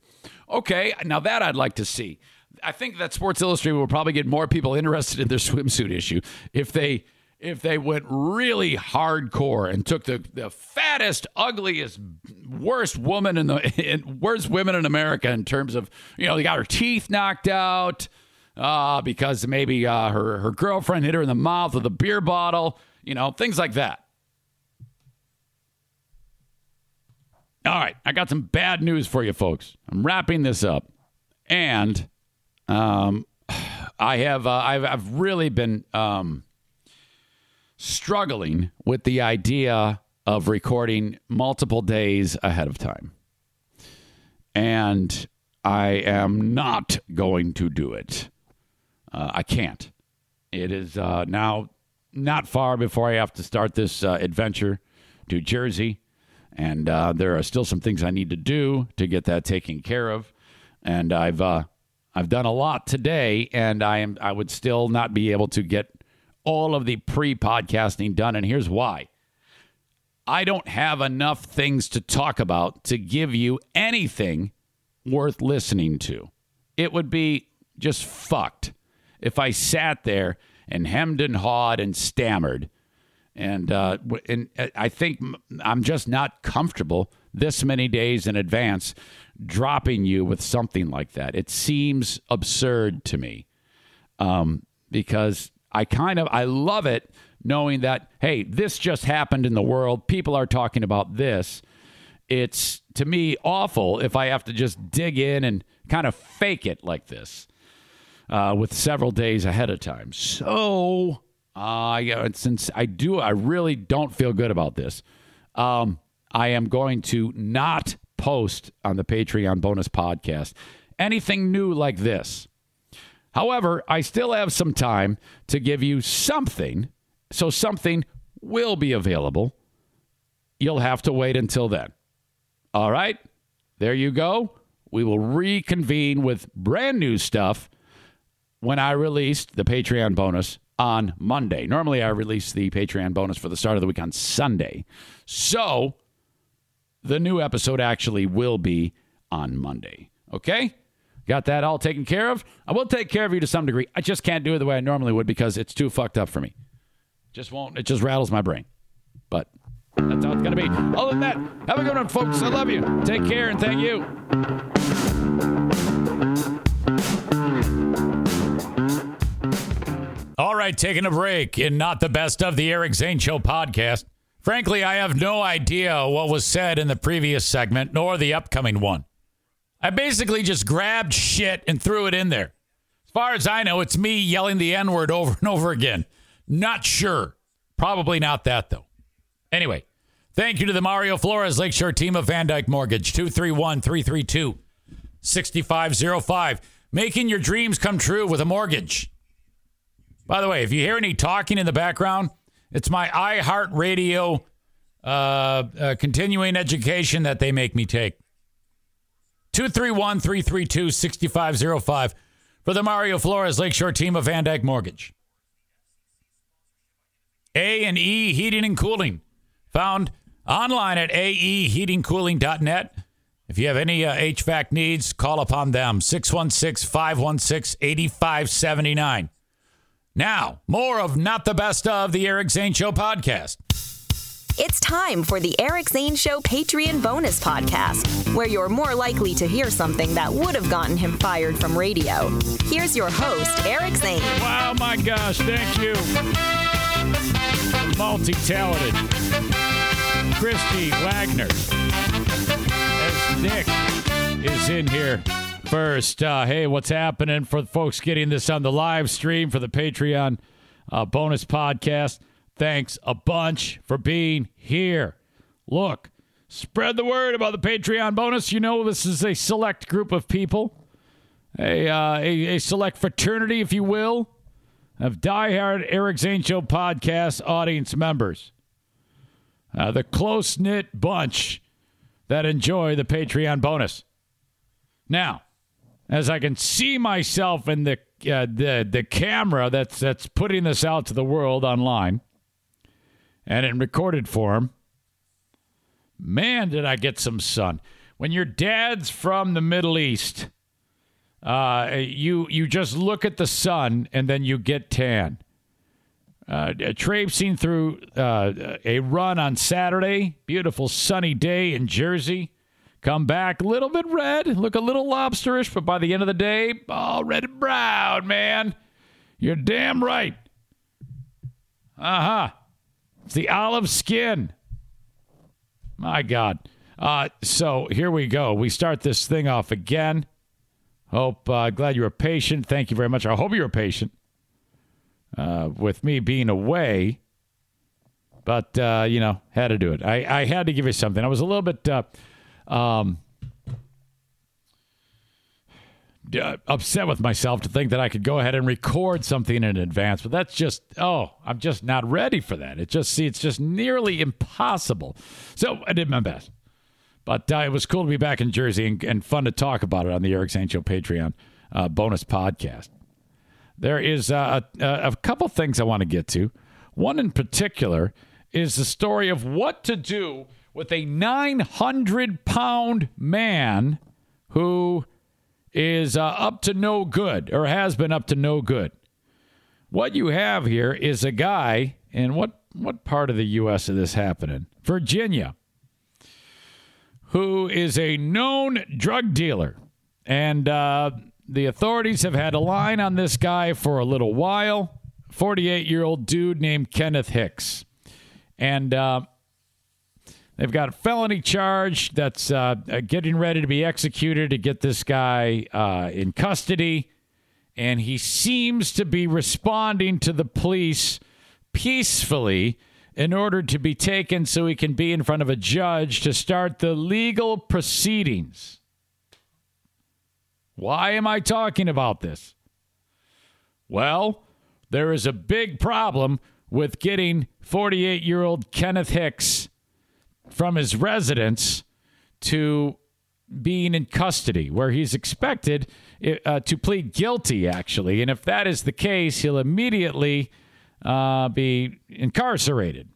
Okay, now that I'd like to see. I think that Sports Illustrated will probably get more people interested in their swimsuit issue if they if they went really hardcore and took the, the fattest, ugliest, worst woman in the in, worst women in America in terms of you know they got her teeth knocked out uh, because maybe uh, her her girlfriend hit her in the mouth with a beer bottle, you know things like that. All right, I got some bad news for you folks. I'm wrapping this up, and um, I have uh, I've I've really been um, struggling with the idea of recording multiple days ahead of time, and I am not going to do it. Uh, I can't. It is uh, now not far before I have to start this uh, adventure to Jersey and uh, there are still some things I need to do to get that taken care of. And I've uh, I've done a lot today, and I am I would still not be able to get all of the pre-podcasting done. And here's why: I don't have enough things to talk about to give you anything worth listening to. It would be just fucked if I sat there and hemmed and hawed and stammered and uh, and uh, I think I'm just not comfortable this many days in advance dropping you with something like that. It seems absurd to me um, because I kind of I love it knowing that hey, this just happened in the world. People are talking about this. It's to me awful if I have to just dig in and kind of fake it like this uh, with several days ahead of time. So, uh, yeah, since I do, I really don't feel good about this. Um, I am going to not post on the Patreon bonus podcast anything new like this. However, I still have some time to give you something, so something will be available. You'll have to wait until then. All right, there you go. We will reconvene with brand new stuff when I released the Patreon bonus on Monday. Normally, I release the Patreon bonus for the start of the week on Sunday. So, the new episode actually will be on Monday. Okay? Got that all taken care of? I will take care of you to some degree. I just can't do it the way I normally would because it's too fucked up for me. Just won't, it just rattles my brain. But that's how it's going to be. Other than that, have a good one, folks. I love you. Take care and thank you. All right, taking a break in Not the Best of the Eric Zane Show podcast. Frankly, I have no idea what was said in the previous segment nor the upcoming one. I basically just grabbed shit and threw it in there. As far as I know, it's me yelling the N word over and over again. Not sure. Probably not that, though. Anyway, thank you to the Mario Flores Lakeshore team of VanDyk Mortgage, 231 332 6505. Making your dreams come true with a mortgage. By the way, if you hear any talking in the background, it's my iHeartRadio uh, uh, continuing education that they make me take. 231 332 6505 for the Mario Flores Lakeshore team of VanDyk Mortgage. A and E Heating and Cooling, found online at aeheatingcooling.net. If you have any uh, HVAC needs, call upon them 616 516 8579. Now, more of Not the Best of the Eric Zane Show podcast. It's time for the Eric Zane Show Patreon bonus podcast, where you're more likely to hear something that would have gotten him fired from radio. Here's your host, Eric Zane. Wow, my gosh, thank you. Multi talented Christy Wagner. As Nick is in here first. Uh, hey, what's happening for folks getting this on the live stream for the Patreon uh, bonus podcast? Thanks a bunch for being here. Look, spread the word about the Patreon bonus. You know, this is a select group of people, a, uh, a, a select fraternity, if you will, of diehard Eric Zane Show podcast audience members. Uh, the close knit bunch that enjoy the Patreon bonus. Now, as I can see myself in the uh, the the camera that's that's putting this out to the world online, and in recorded form. Man, did I get some sun! When your dad's from the Middle East, uh, you you just look at the sun and then you get tan. Uh, traipsing through uh, a run on Saturday, beautiful sunny day in Jersey. Come back a little bit red, look a little lobsterish, but by the end of the day, all red and brown, man. You're damn right. Uh huh. It's the olive skin. My God. Uh, so here we go. We start this thing off again. Hope, uh, glad you were patient. Thank you very much. I hope you were patient uh, with me being away. But, uh, you know, had to do it. I, I had to give you something. I was a little bit uh, um, uh, upset with myself to think that I could go ahead and record something in advance, but that's just oh, I'm just not ready for that. It just see, it's just nearly impossible. So I did my best, but uh, it was cool to be back in Jersey and, and, fun to talk about it on the Eric Zane Show Patreon uh, bonus podcast. There is uh, a, a couple things I want to get to. One in particular is the story of what to do with a 900 pound man who is uh, up to no good or has been up to no good. What you have here is a guy, and what, what part of the U.S. is this happening? Virginia, who is a known drug dealer. And uh, the authorities have had a line on this guy for a little while. 48 year old dude named Kenneth Hicks. And uh, They've got a felony charge that's uh, uh, getting ready to be executed to get this guy uh, in custody. And he seems to be responding to the police peacefully in order to be taken so he can be in front of a judge to start the legal proceedings. Why am I talking about this? Well, there is a big problem with getting 48 year old Kenneth Hicks from his residence to being in custody, where he's expected uh, to plead guilty, actually. And if that is the case, he'll immediately uh, be incarcerated.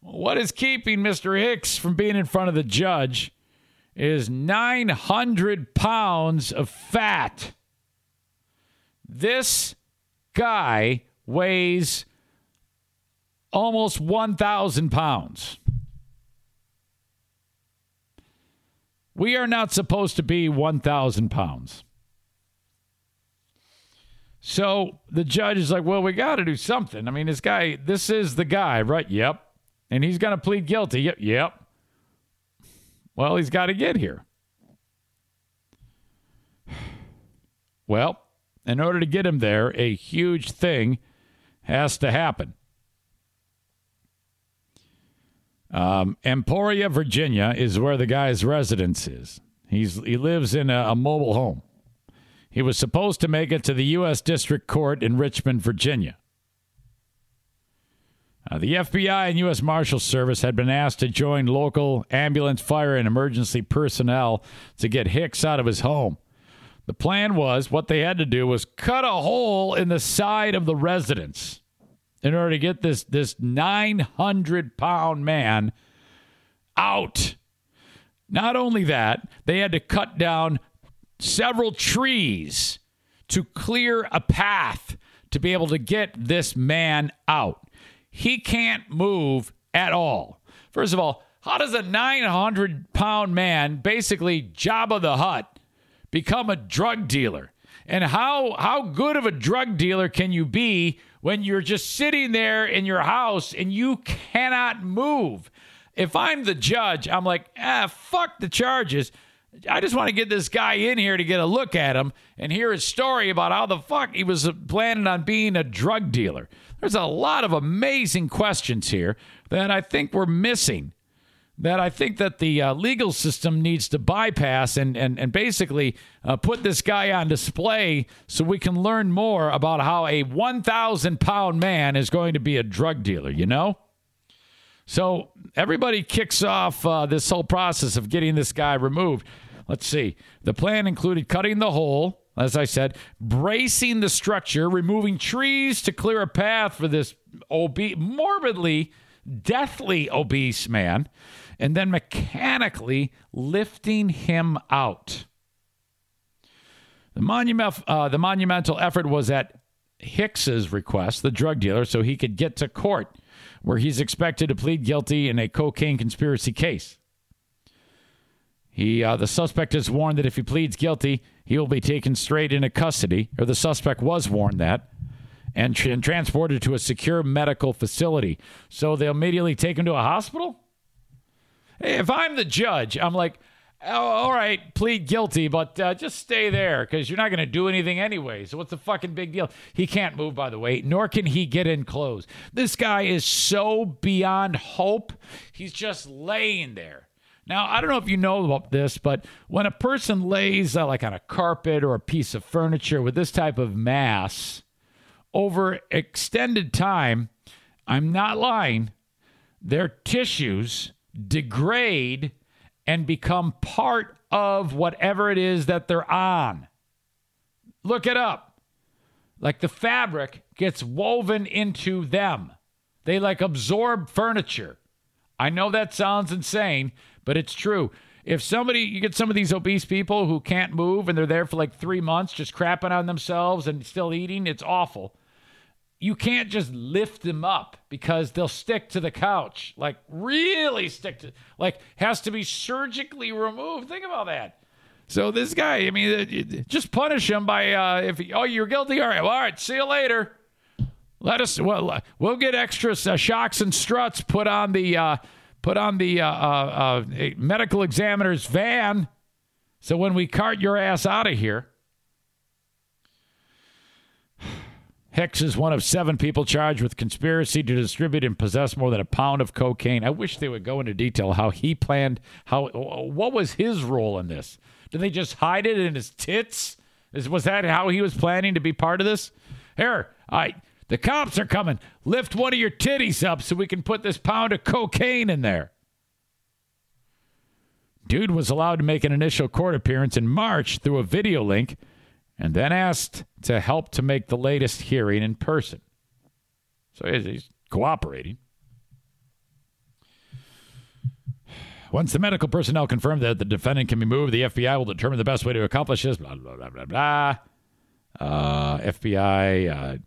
What is keeping Mr. Hicks from being in front of the judge is 900 pounds of fat. This guy weighs almost 1,000 pounds. We are not supposed to be 1,000 pounds. So the judge is like, well, we got to do something. I mean, this guy, this is the guy, right? Yep. And he's going to plead guilty. Yep. Yep. Well, he's got to get here. Well, in order to get him there, a huge thing has to happen. Um, Emporia, Virginia, is where the guy's residence is. He's he lives in a, a mobile home. He was supposed to make it to the U.S. District Court in Richmond, Virginia. Uh, the FBI and U.S. Marshal Service had been asked to join local ambulance, fire, and emergency personnel to get Hicks out of his home. The plan was what they had to do was cut a hole in the side of the residence in order to get this this 900 pound man out. Not only that, they had to cut down several trees to clear a path to be able to get this man out. He can't move at all. First of all, how does a 900 pound man, basically Jabba the Hutt, become a drug dealer? And how, how good of a drug dealer can you be when you're just sitting there in your house and you cannot move? If I'm the judge, I'm like, ah, fuck the charges. I just want to get this guy in here to get a look at him and hear his story about how the fuck he was planning on being a drug dealer. There's a lot of amazing questions here that I think we're missing. That I think that the uh, legal system needs to bypass and and and basically uh, put this guy on display so we can learn more about how a 1,000 pound man is going to be a drug dealer. You know. So everybody kicks off uh, this whole process of getting this guy removed. Let's see. The plan included cutting the hole as I said, bracing the structure, removing trees to clear a path for this obese, morbidly, deathly obese man, and then mechanically lifting him out. The, monument, uh, the monumental effort was at Hicks's request, the drug dealer, so he could get to court, where he's expected to plead guilty in a cocaine conspiracy case. He, uh, the suspect is warned that if he pleads guilty, he will be taken straight into custody, or the suspect was warned that, and, and transported to a secure medical facility. So they'll immediately take him to a hospital? If I'm the judge, I'm like, oh, all right, plead guilty, but uh, just stay there because you're not going to do anything anyway. So what's the fucking big deal? He can't move, by the way, nor can he get in clothes. This guy is so beyond hope. He's just laying there. Now, I don't know if you know about this, but when a person lays uh, like on a carpet or a piece of furniture with this type of mass over extended time, I'm not lying, their tissues degrade and become part of whatever it is that they're on. Look it up. Like the fabric gets woven into them. They like absorb furniture. I know that sounds insane, but it's true. If somebody, you get some of these obese people who can't move and they're there for like three months just crapping on themselves and still eating, it's awful. You can't just lift them up because they'll stick to the couch. Like, really stick to, like, has to be surgically removed. Think about that. So this guy, I mean, just punish him by uh, if oh you're guilty. All right, well, all right. See you later. Let us. Well, we'll get extra uh, shocks and struts put on the uh, put on the uh, uh, uh medical examiner's van. So when we cart your ass out of here, Hicks is one of seven people charged with conspiracy to distribute and possess more than a pound of cocaine. I wish they would go into detail how he planned, how what was his role in this? Did they just hide it in his tits? Is, was that how he was planning to be part of this? Here, I the cops are coming. Lift one of your titties up so we can put this pound of cocaine in there. Dude was allowed to make an initial court appearance in March through a video link and then asked to help to make the latest hearing in person. So he's cooperating. Once the medical personnel confirmed that the defendant can be moved, the FBI will determine the best way to accomplish this. Blah, blah, blah, blah, blah. Uh, FBI.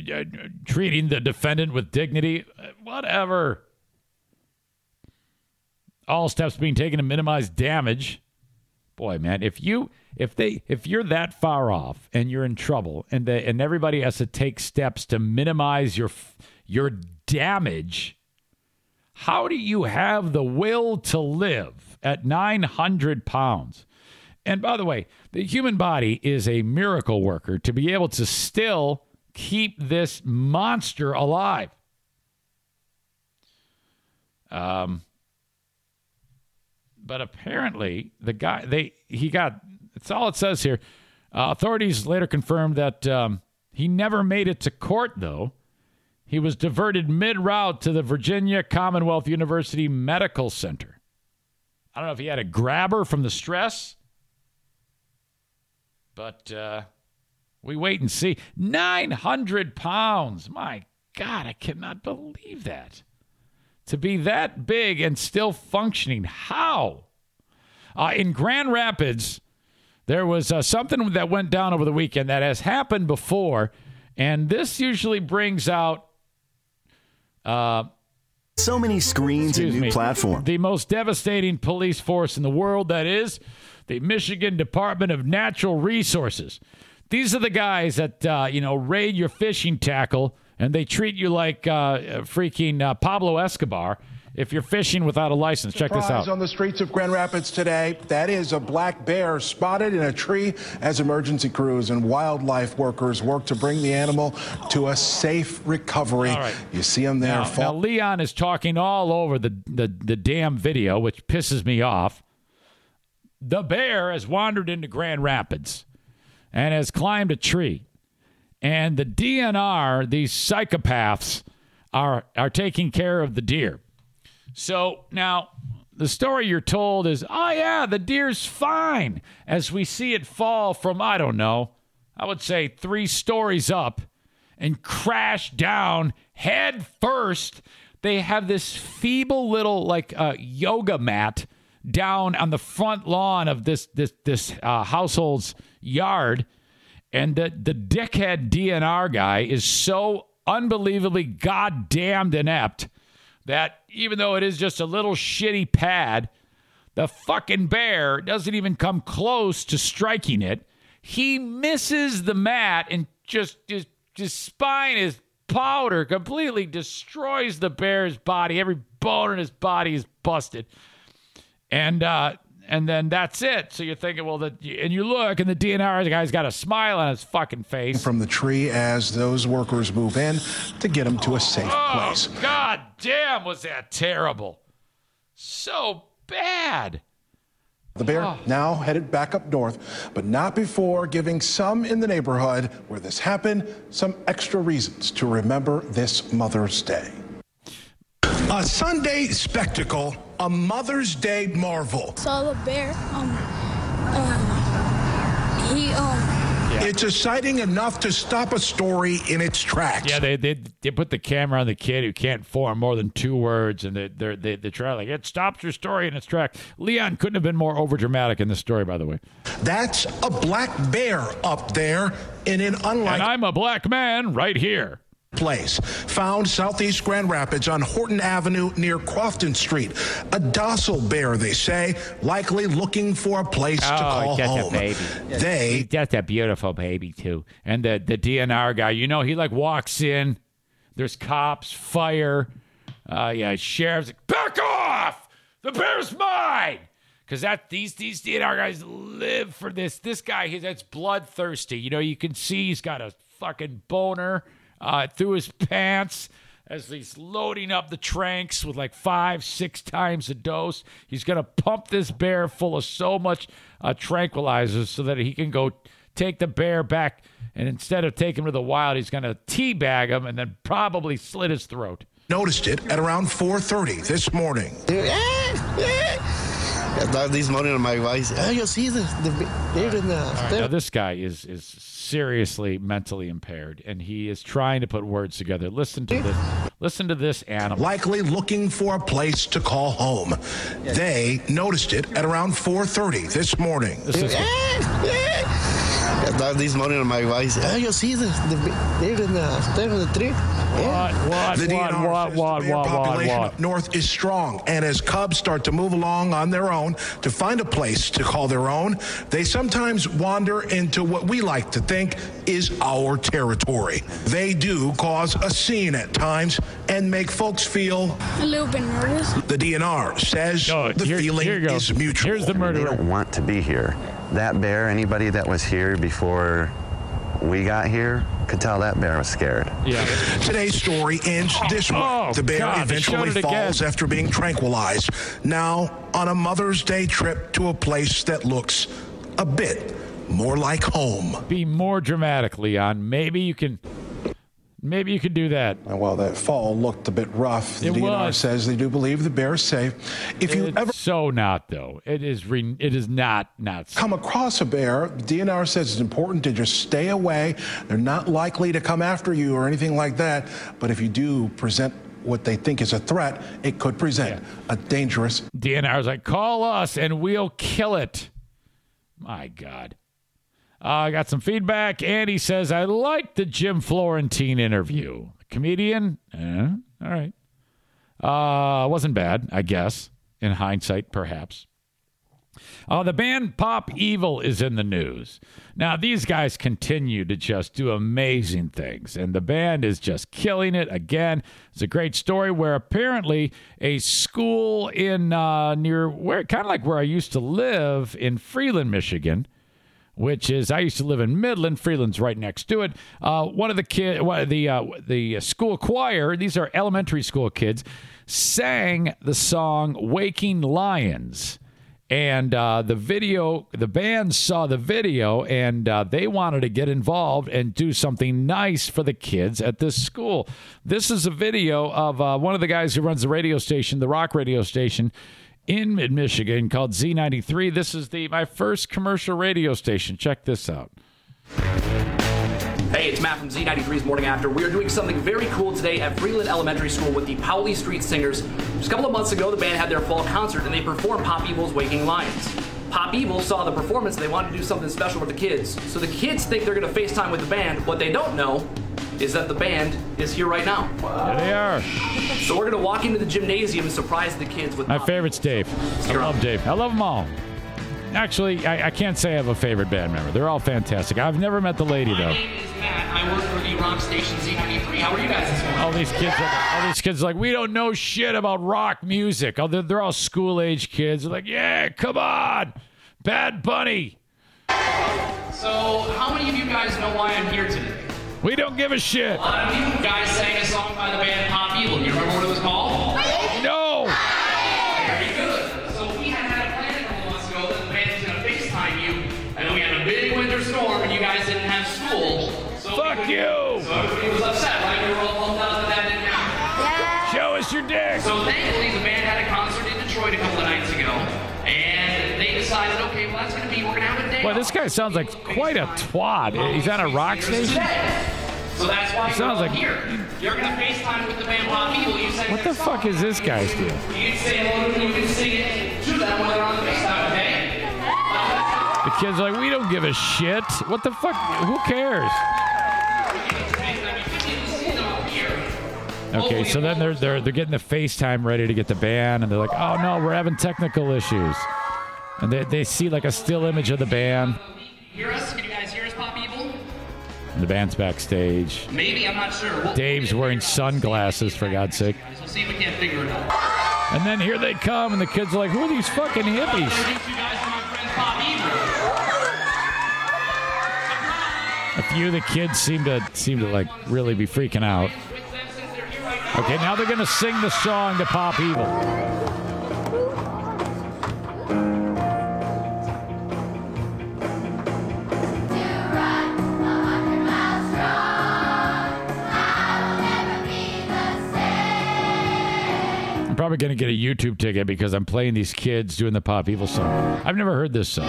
Uh, treating the defendant with dignity, whatever. All steps being taken to minimize damage. Boy, man, if you if they if you're that far off and you're in trouble and they, and everybody has to take steps to minimize your your damage, how do you have the will to live at 900 pounds? And by the way, the human body is a miracle worker to be able to still keep this monster alive. Um, but apparently the guy they he got it's all it says here. Uh, authorities later confirmed that um, he never made it to court though. He was diverted mid route to the Virginia Commonwealth University Medical Center. I don't know if he had a grabber from the stress, but uh, we wait and see. 900 pounds. My God, I cannot believe that. To be that big and still functioning. How? Uh, in Grand Rapids, there was uh, something that went down over the weekend that has happened before, and this usually brings out. Uh, so many screens and new me, platforms. The most devastating police force in the world, that is the Michigan Department of Natural Resources. These are the guys that, uh, you know, raid your fishing tackle and they treat you like uh, freaking uh, Pablo Escobar if you're fishing without a license. Check this out. on the streets of Grand Rapids today. That is a black bear spotted in a tree as emergency crews and wildlife workers work to bring the animal to a safe recovery. You see him there. Now, now, Leon is talking all over the, the, the damn video, which pisses me off. The bear has wandered into Grand Rapids and has climbed a tree. And the DNR, these psychopaths, are, are taking care of the deer. So now the story you're told is, oh, yeah, the deer's fine as we see it fall from, I don't know, I would say three stories up and crash down head first. They have this feeble little, like, uh, yoga mat down on the front lawn of this, this, this uh, household's yard. And the, the dickhead DNR guy is so unbelievably goddamned inept that even though it is just a little shitty pad, the fucking bear doesn't even come close to striking it. He misses the mat and just his, his spine is powder, completely destroys the bear's body. Every bone in his body is busted. And uh, and then that's it. So you're thinking, well, that and you look, and the DNR guy's got a smile on his fucking face from the tree as those workers move in to get him to a safe oh, place. God damn, was that terrible? So bad. The bear oh. now headed back up north, but not before giving some in the neighborhood where this happened some extra reasons to remember this Mother's Day. A Sunday spectacle, a Mother's Day marvel. Saw the bear. Um, uh, he um. Yeah. It's exciting enough to stop a story in its tracks. Yeah, they they, they put the camera on the kid who can't form more than two words, and they they're, they, they try like it stops your story in its tracks. Leon couldn't have been more overdramatic in this story, by the way. That's a black bear up there in an unlike. And I'm a black man right here place found southeast Grand Rapids on Horton Avenue near Crofton Street. A docile bear, they say, likely looking for a place oh, to call just home. A baby. They He's just a beautiful baby too. And the the DNR guy, you know, he like walks in. There's cops, fire. Uh, yeah, sheriff's like, back off! The bear's mine. Because that these these DNR guys live for this. This guy, he, that's bloodthirsty. You know, you can see he's got a fucking boner uh, through his pants as he's loading up the tranks with like five, six times a dose. He's going to pump this bear full of so much uh, tranquilizers so that he can go take the bear back. And instead of taking him to the wild, he's going to teabag him and then probably slit his throat. Noticed it at around 4:30 this morning. At least morning on my voice. Oh, ah, you see the the beard in the. Right, now this guy is is seriously mentally impaired, and he is trying to put words together. Listen to this. Listen to this animal. Likely looking for a place to call home. They noticed it at around 4:30 this morning. This is eh, eh. At least morning on my voice. Oh, ah, you see the the beard in the stem of the tree. What, what, the what, DNR what, says what, the bear what, population what, up north is strong, and as cubs start to move along on their own to find a place to call their own, they sometimes wander into what we like to think is our territory. They do cause a scene at times and make folks feel a little bit nervous. The DNR says No, the here- feeling here you is mutual. Here's the They murderer. don't want to be here. That bear, anybody that was here before we got here, could tell that bear was scared. Yeah. Today's story ends this way. Oh, the bear God, eventually it again. falls after being tranquilized. Now on a Mother's Day trip to a place that looks a bit more like home. Be more dramatic, Leon. Maybe you can. Maybe you could do that. And while that fall looked a bit rough, the It DNR was. says they do believe the bear is safe. If you It's ever so not though. It is. Re- it is not not. come across a bear, the DNR says it's important to just stay away. They're not likely to come after you or anything like that. But if you do present what they think is a threat, it could present a dangerous DNR is like, call us and we'll kill it. My God. Uh, I got some feedback. Andy says, I like the Jim Florentine interview. Comedian? Eh, all right. Uh, wasn't bad, I guess, in hindsight, perhaps. Uh, the band Pop Evil is in the news. Now, these guys continue to just do amazing things, and the band is just killing it again. It's a great story where apparently a school in uh, near where, kind of like where I used to live in Freeland, Michigan, which is I used to live in Midland. Freeland's right next to it. Uh, one of the kid, one of the uh, the school choir. These are elementary school kids. Sang the song "Waking Lions." And uh, the video, the band saw the video and uh, they wanted to get involved and do something nice for the kids at this school. This is a video of uh, one of the guys who runs the radio station, the rock radio station in mid Michigan called Z93. This is the my first commercial radio station. Check this out. Hey, it's Matt from Z93's Morning After. We are doing something very cool today at Freeland Elementary School with the Powley Street Singers. Just a couple of months ago, the band had their fall concert and they performed Pop Evil's Waking Lions. Pop Evil saw the performance and they wanted to do something special with the kids. So the kids think they're going to FaceTime with the band. What they don't know is that the band is here right now. There they are. So we're going to walk into the gymnasium and surprise the kids with My favorite's Dave. I love Dave. I love them all. Actually, I, I can't say I have a favorite band member. They're all fantastic. I've never met the lady though. Matt. I work for the rock station Z93. How are you guys this morning? All these kids, are, all these kids, are like we don't know shit about rock music. Oh, they're, they're all school age kids. They're like, yeah, come on, Bad Bunny. So, how many of you guys know why I'm here today? We don't give a shit. A lot of you guys sang a song by the band Pop Evil. You remember what it was called? No. Very good. So we had had a plan a couple months ago that the band was going to FaceTime you. I know we had a big winter storm and you guys didn't have school. So Fuck you. So everybody was upset, right? We were all bummed out that that didn't happen. Show us your dick. So thankfully, the band had a concert in Detroit a couple of nights ago. And they decided, okay, well, that's going to be, we're going to have a day Boy, this guy sounds like quite a twat. He's on a rock station. So that's why It sounds you're like- here. You're going to FaceTime with the band Pop Evil. You sang What the fuck song. is this guy's deal? You can say hello to you can sing it to them when they're on the FaceTime, okay? The kids are like, we don't give a shit. What the fuck? Who cares? Okay, so then they're they're they're getting the FaceTime ready to get the band, and they're like, oh no, we're having technical issues. And they, they see like a still image of the band. Hear us? Can you guys hear us, Pop Evil? And the band's backstage. Maybe, I'm not sure. We'll, Dave's wearing sunglasses, for God's sake. we'll see if we can't figure it out. And then here they come, and the kids are like, who are these fucking hippies? Introduce you guys to my friend Pop Evil. A few of the kids seem to seem to like really be freaking out. Okay, now they're gonna sing the song to Pop Evil. Probably gonna get a YouTube ticket because I'm playing these kids doing the Pop Evil song. I've never heard this song.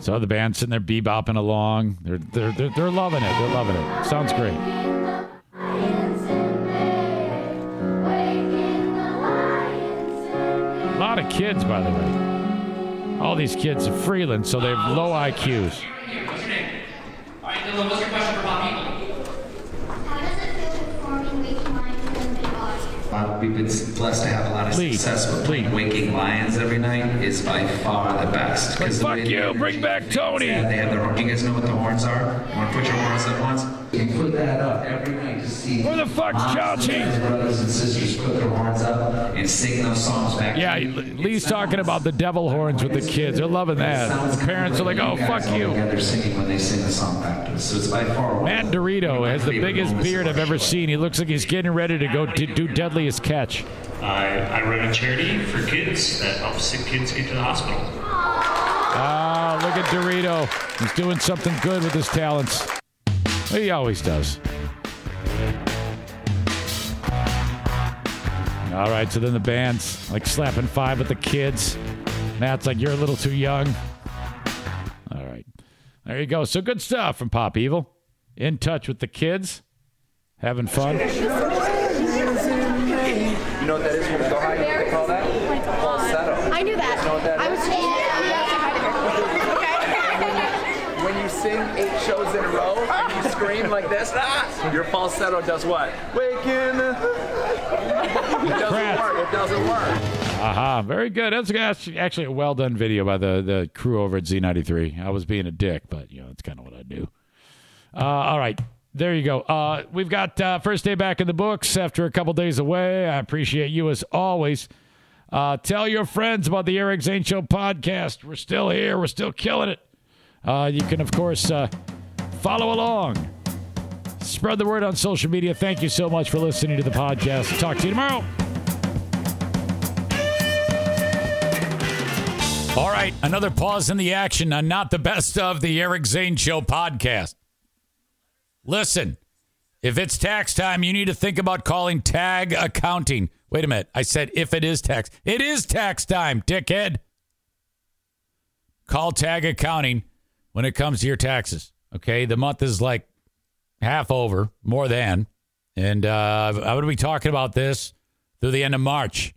So the band's sitting there bebopping along. They're they're they're, they're loving it. They're loving it. Sounds great. A lot of kids, by the way. All these kids are Freeland, so they have low IQs. All right, Dylan, what's your question for? Uh, we've been blessed to have a lot of Please, success with playing Waking Lions every night is by far the best. the Fuck the you, bring back Tony. They have you guys know what the horns are? You want to put your horns at once? You put that up every night to see. Where the fuck's moms Chachi? and brothers and sisters put their horns up and sing those songs back. Yeah, to you. Leigh's talking about the devil horns with the kids. They're loving that. The parents are like, "Oh, guys fuck all you." Together singing when they sing the song back to us. So it's by far. Matt of the- Dorito has the biggest beard I've ever seen. He looks like he's getting ready to go d- do Deadliest Catch. I, I run a charity for kids that helps sick kids get to the hospital. Ah, look at Dorito. He's doing something good with his talents. He always does. All right, so then the band's like slapping five with the kids. Matt's like, you're a little too young. All right. There you go. So good stuff from Pop Evil. In touch with the kids. Having fun. You know what that is? Go high. What they call that? Falsetto. I knew that. You know what that I is? was okay. When you sing eight shows in a row and you scream like this, ah, your falsetto does what? Waking. It doesn't Crap. work. It doesn't work. Aha, very good. That's actually actually a well done video by the, the crew over at Z93. I was being a dick, but you know, that's kind of what I do. Uh, all right, there you go. Uh, we've got uh, first day back in the books after a couple days away. I appreciate you as always. Uh, tell your friends about the Eric Zane Show podcast. We're still here. We're still killing it. Uh, you can, of course, uh, follow along. Spread the word on social media. Thank you so much for listening to the podcast. Talk to you tomorrow. All right, another pause in the action on not the best of the Eric Zane Show podcast. Listen, if it's tax time, you need to think about calling Tag Accounting. Wait a minute, I said if it is tax. It is tax time, dickhead. Call Tag Accounting when it comes to your taxes. Okay, the month is like half over, more than, and uh, I'm going to be talking about this through the end of March.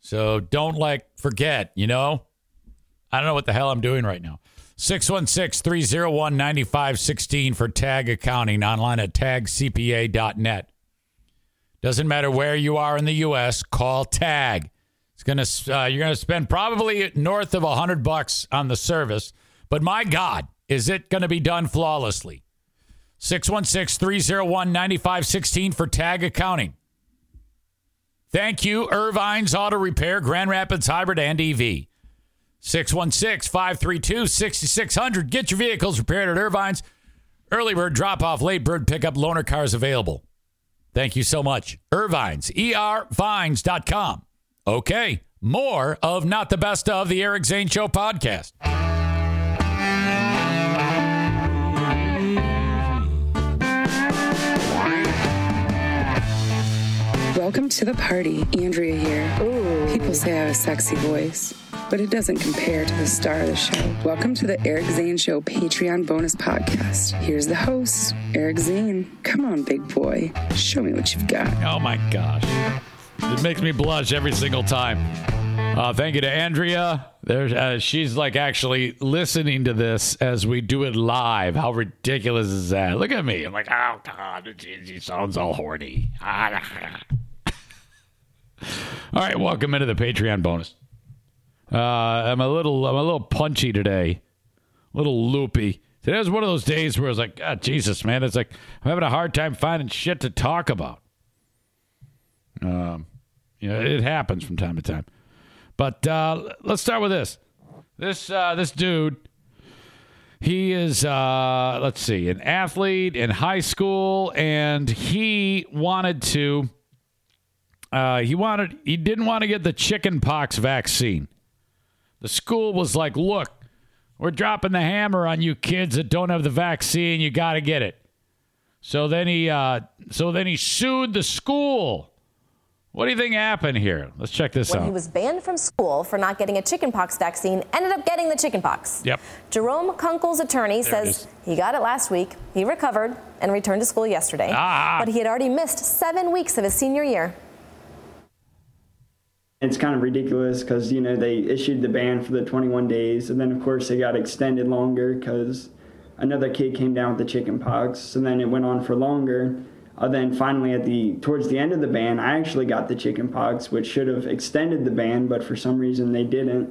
So don't like forget, you know? I don't know what the hell I'm doing right now. 616 301 9516 for Tag Accounting online at tagcpa.net. Doesn't matter where you are in the U.S., call Tag. It's gonna uh, you're gonna spend probably north of a hundred bucks on the service, but my God, is it gonna be done flawlessly? 616 301 9516 for Tag Accounting. Thank you, Ervine's Auto Repair, Grand Rapids Hybrid and EV. 616 532 6600. Get your vehicles repaired at Ervine's. Early bird drop off, late bird pickup, loaner cars available. Thank you so much. Ervine's, ervines.com. Okay, more of Not the Best of the Eric Zane Show podcast. Welcome to the party. Andrea here. People say I have a sexy voice, but it doesn't compare to the star of the show. Welcome to the Eric Zane Show Patreon bonus podcast. Here's the host, Eric Zane. Come on, big boy. Show me what you've got. Oh my gosh. It makes me blush every single time. Uh, thank you to Andrea. There's, uh, she's like actually listening to this as we do it live. How ridiculous is that? Look at me. I'm like, oh God, she sounds all horny. all right, welcome into the Patreon bonus. Uh, I'm a little, I'm a little punchy today, a little loopy. Today was one of those days where I was like, God, Jesus, man, it's like I'm having a hard time finding shit to talk about. Um, you know, it happens from time to time. But uh, let's start with this. This uh, this dude, he is uh, let's see, an athlete in high school, and he wanted to. Uh, he wanted he didn't want to get the chicken pox vaccine. The school was like, "Look, we're dropping the hammer on you kids that don't have the vaccine. You got to get it." So then he uh, so then he sued the school. What do you think happened here? Let's check this when out. he was banned from school for not getting a chickenpox vaccine, ended up getting the chickenpox. Yep. Jerome Kunkel's attorney There says he got it last week. He recovered and returned to school yesterday. Ah. But he had already missed seven weeks of his senior year. It's kind of ridiculous because, you know, they issued the ban for the 21 days, and then, of course, they got extended longer because another kid came down with the chicken pox. So then it went on for longer. Uh, then finally, at the towards the end of the ban, I actually got the chicken pox, which should have extended the ban, but for some reason they didn't.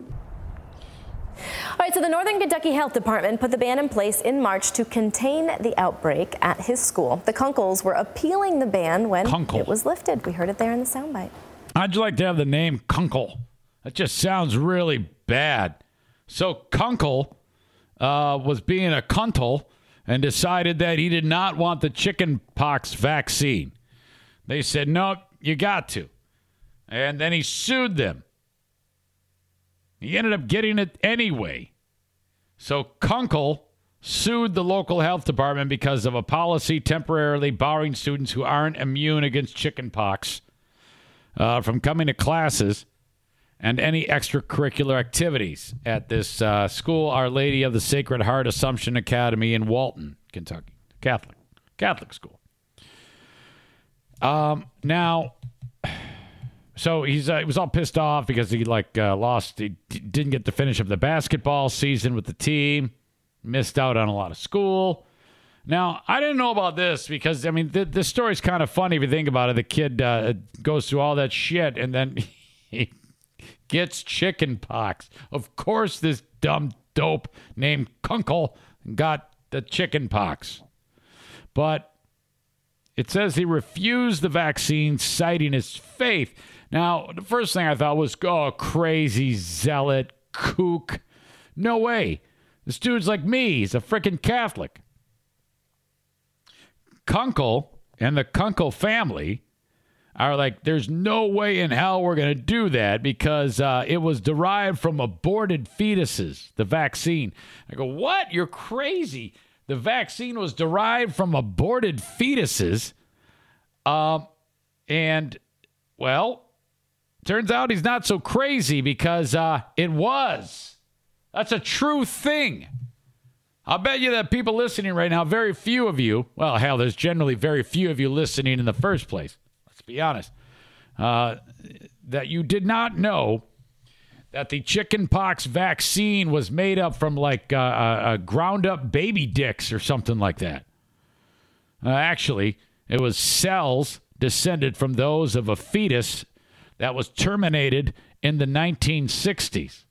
All right, so the Northern Kentucky Health Department put the ban in place in March to contain the outbreak at his school. The Kunkels were appealing the ban when Kunkel. it was lifted. We heard it there in the soundbite. How'd you like to have the name Kunkel? That just sounds really bad. So Kunkel uh, was being a cuntle and decided that he did not want the chicken pox vaccine. They said, no, you got to. And then he sued them. He ended up getting it anyway. So Kunkel sued the local health department because of a policy temporarily barring students who aren't immune against chickenpox uh, from coming to classes and any extracurricular activities at this uh, school, Our Lady of the Sacred Heart Assumption Academy in Walton, Kentucky, Catholic Catholic school. Um, now, so he's uh, he was all pissed off because he like uh, lost. He d- didn't get to finish up the basketball season with the team. Missed out on a lot of school. Now I didn't know about this because I mean th- this story's kind of funny if you think about it. The kid uh, goes through all that shit and then he gets chicken pox. Of course, this dumb dope named Kunkel got the chicken pox. But it says he refused the vaccine, citing his faith. Now, the first thing I thought was, oh, crazy zealot, kook. No way. This dude's like me. He's a freaking Catholic. Kunkel and the Kunkel family are like, there's no way in hell we're going to do that because uh, it was derived from aborted fetuses, the vaccine. I go, what? You're crazy. The vaccine was derived from aborted fetuses. Um, and, well, turns out he's not so crazy because uh, it was. That's a true thing. I'll bet you that people listening right now, very few of you, well, hell, there's generally very few of you listening in the first place. Let's be honest. Uh, that you did not know that the chickenpox vaccine was made up from like uh, uh, ground up baby dicks or something like that. Uh, actually, it was cells descended from those of a fetus that was terminated in the 1960s.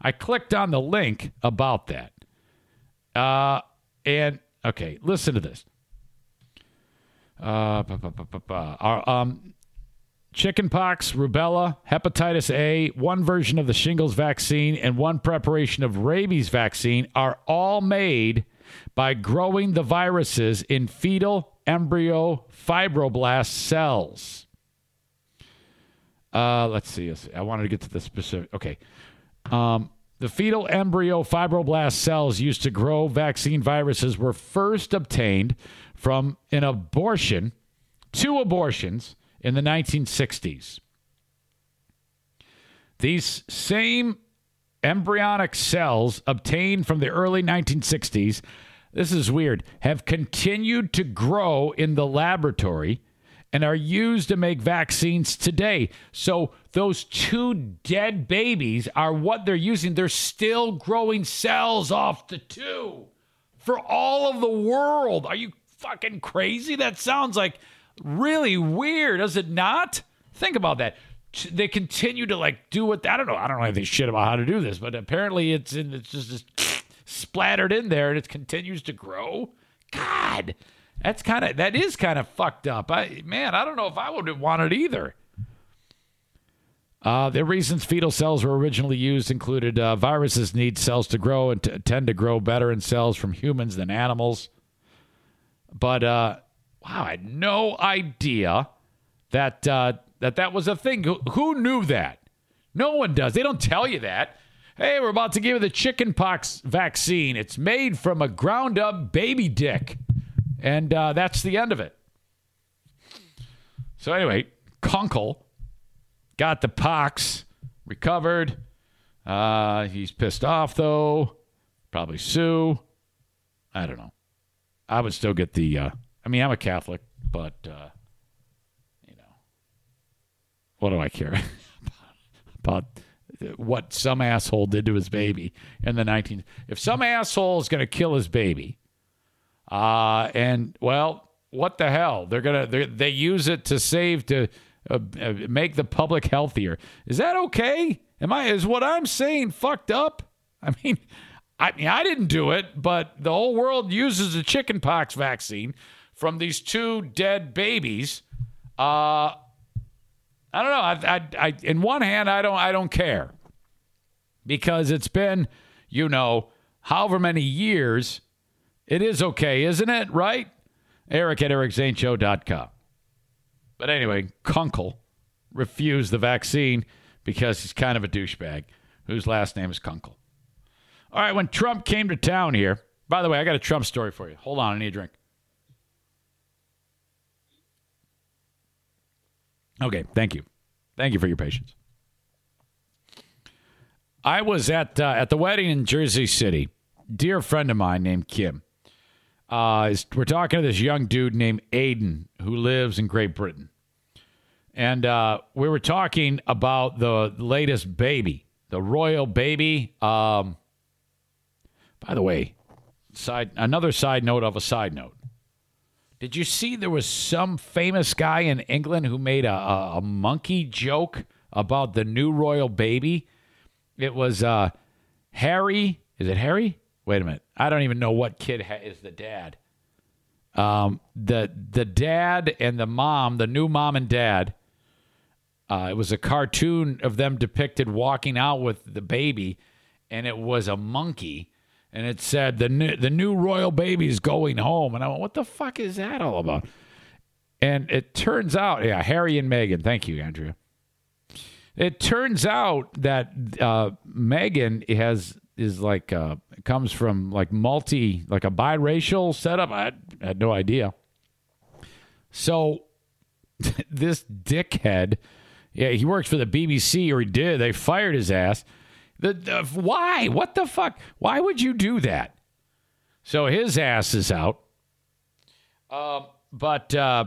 I clicked on the link about that. Uh, and okay, listen to this. Uh, um, chickenpox, rubella, hepatitis A, one version of the shingles vaccine, and one preparation of rabies vaccine are all made by growing the viruses in fetal embryo fibroblast cells. Uh, let's see. Let's see. I wanted to get to the specific. Okay. Um, the fetal embryo fibroblast cells used to grow vaccine viruses were first obtained from an abortion, two abortions in the 1960s. These same embryonic cells obtained from the early 1960s, this is weird, have continued to grow in the laboratory and are used to make vaccines today. So those two dead babies are what they're using. They're still growing cells off the two for all of the world. Are you fucking crazy? That sounds like really weird, does it not? Think about that. They continue to like do what I don't know. I don't know anything shit about how to do this, but apparently it's in, it's just, just splattered in there and it continues to grow. God, that's kind of that is kind of fucked up. I man, I don't know if I would have wanted either. Uh, the reasons fetal cells were originally used included uh, viruses need cells to grow and t- tend to grow better in cells from humans than animals. But uh, wow, I had no idea that uh, that that was a thing. Who, who knew that? No one does. They don't tell you that. Hey, we're about to give you the chickenpox vaccine. It's made from a ground up baby dick. And uh, that's the end of it. So, anyway, Kunkel got the pox, recovered. Uh, he's pissed off, though. Probably sue. I don't know. I would still get the. Uh, I mean, I'm a Catholic, but, uh, you know, what do I care about what some asshole did to his baby in the 19th? If some asshole is going to kill his baby, uh, and well, what the hell? They're gonna they they use it to save to uh, uh, make the public healthier. Is that okay? Am I is what I'm saying fucked up? I mean, I mean I didn't do it, but the whole world uses the chickenpox vaccine from these two dead babies. Uh, I don't know. I, I, I, in one hand, I don't, I don't care because it's been, you know, however many years it is okay, isn't it? Right? Eric at ericzaneshow.com. But anyway, Kunkel refused the vaccine because he's kind of a douchebag whose last name is Kunkel. All right, when Trump came to town here, by the way, I got a Trump story for you. Hold on, I need a drink. Okay, thank you. Thank you for your patience. I was at uh, at the wedding in Jersey City. Dear friend of mine named Kim. Uh, is- we're talking to this young dude named Aiden who lives in Great Britain, and uh, we were talking about the latest baby, the royal baby. Um, by the way, side another side note of a side note. Did you see there was some famous guy in England who made a, a, a monkey joke about the new royal baby? It was uh, Harry. Is it Harry? Wait a minute. I don't even know what kid ha- is the dad. Um, the the dad and the mom, the new mom and dad. Uh, it was a cartoon of them depicted walking out with the baby, and it was a monkey, and it said the new the new royal baby's going home, and I went, what the fuck is that all about? And it turns out, yeah, Harry and Meghan. Thank you, Andrea. It turns out that uh, Meghan has is like uh, comes from like multi like a biracial setup. I had, no idea. So this dickhead, yeah, he works for the BBC or he did. They fired his ass. The, the why? What the fuck? Why would you do that? So his ass is out. Um, but uh,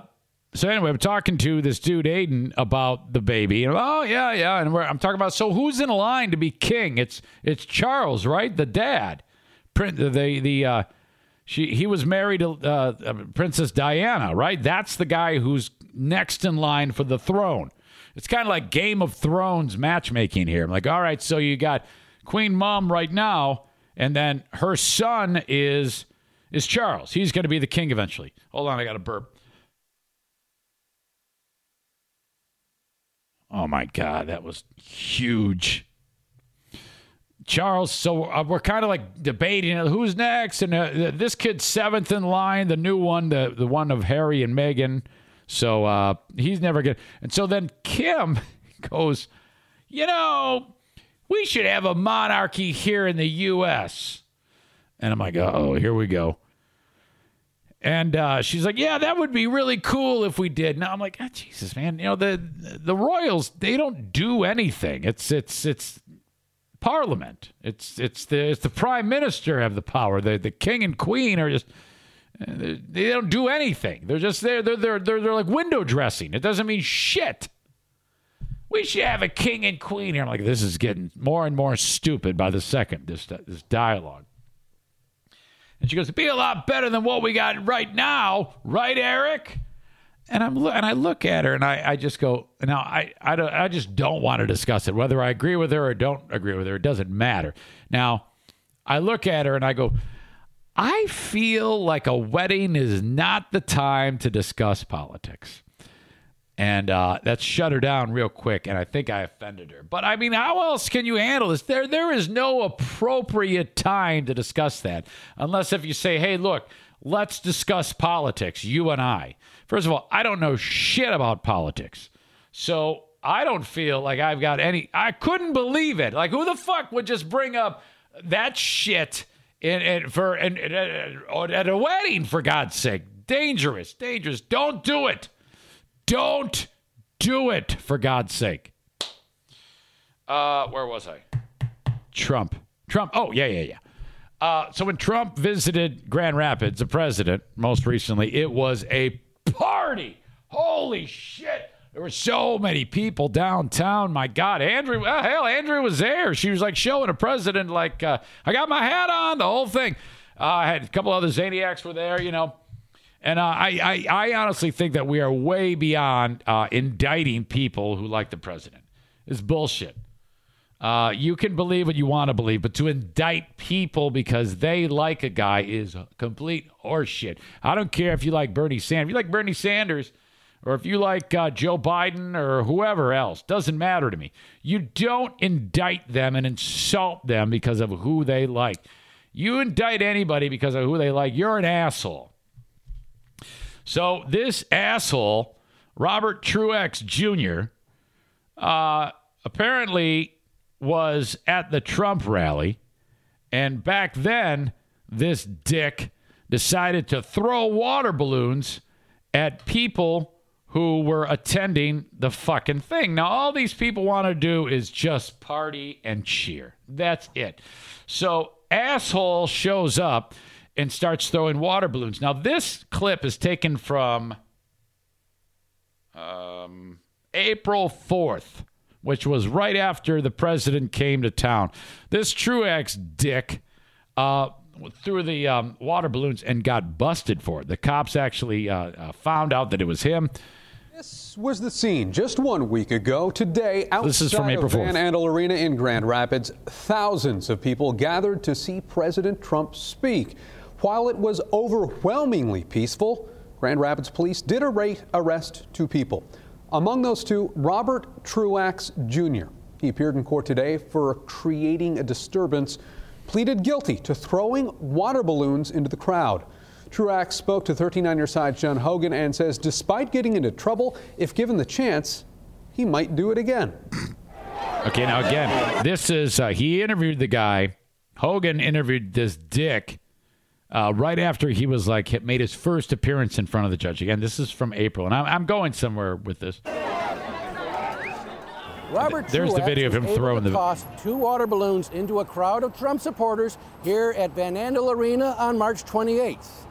so anyway, I'm talking to this dude Aiden about the baby, and oh yeah, yeah, and I'm talking about so who's in line to be king? It's it's Charles, right? The dad, Prin- the the, the uh, she he was married to uh, uh, Princess Diana, right? That's the guy who's next in line for the throne. It's kind of like Game of Thrones matchmaking here. I'm like, all right, so you got Queen Mom right now, and then her son is is Charles. He's going to be the king eventually. Hold on, I got a burp. Oh my God, that was huge. Charles, so uh, we're kind of like debating uh, who's next, and uh, this kid's seventh in line, the new one, the the one of Harry and Meghan. So uh, he's never good. And so then Kim goes, you know, we should have a monarchy here in the U.S. And I'm like, oh, here we go. And uh, she's like, "Yeah, that would be really cool if we did." Now I'm like, oh, "Jesus, man! You know the the royals they don't do anything. It's it's it's Parliament. It's it's the it's the Prime Minister have the power. The the King and Queen are just they don't do anything. They're just there. They're they're they're they're like window dressing. It doesn't mean shit. We should have a king and queen here. I'm like, this is getting more and more stupid by the second. This this dialogue. And she goes, "It'd be a lot better than what we got right now, right, Eric?" And I'm and I look at her and I, I just go, now I I don't I just don't want to discuss it whether I agree with her or don't agree with her. It doesn't matter. Now, I look at her and I go, I feel like a wedding is not the time to discuss politics. And uh, that shut her down real quick, and I think I offended her. But I mean, how else can you handle this? There, there is no appropriate time to discuss that, unless if you say, "Hey, look, let's discuss politics, you and I." First of all, I don't know shit about politics, so I don't feel like I've got any. I couldn't believe it. Like, who the fuck would just bring up that shit in, in for in, in, at a wedding? For God's sake, dangerous, dangerous. Don't do it. Don't do it, for God's sake. Uh, where was I? Trump. Trump. Oh, yeah, yeah, yeah. Uh, so when Trump visited Grand Rapids, the president, most recently, it was a party. Holy shit. There were so many people downtown. My God, Andrew, well, hell, Andrew was there. She was like showing a president, like, uh, I got my hat on, the whole thing. Uh, I had a couple other Zaniacs were there, you know. And uh, I, I, I honestly think that we are way beyond uh, indicting people who like the president. It's bullshit. Uh, you can believe what you want to believe, but to indict people because they like a guy is complete horseshit. I don't care if you like Bernie Sanders. If you like Bernie Sanders, or if you like uh, Joe Biden or whoever else, doesn't matter to me. You don't indict them and insult them because of who they like. You indict anybody because of who they like, you're an asshole. So this asshole, Robert Truax Jr., uh, apparently was at the Trump rally And back then, this dick decided to throw water balloons at people who were attending the fucking thing. Now, all these people want to do is just party and cheer. That's it. So, asshole shows up and starts throwing water balloons. Now, this clip is taken from um, April 4th, which was right after the president came to town. This Truax dick uh, threw the um, water balloons and got busted for it. The cops actually uh, uh, found out that it was him. This was the scene just one week ago. Today, outside This is from April of Van Andel Arena in Grand Rapids, thousands of people gathered to see President Trump speak. While it was overwhelmingly peaceful, Grand Rapids police did arrest two people. Among those two, Robert Truax Jr. He appeared in court today for creating a disturbance, pleaded guilty to throwing water balloons into the crowd. Truax spoke to 13 on your side John Hogan and says despite getting into trouble, if given the chance, he might do it again. Okay, now again, this is uh, he interviewed the guy. Hogan interviewed this dick uh, right after he was like made his first appearance in front of the judge. Again, this is from April, and I'm, I'm going somewhere with this. Robert There's the video of him throwing the- toss two water balloons into a crowd of Trump supporters here at Van Andel Arena on March 28th.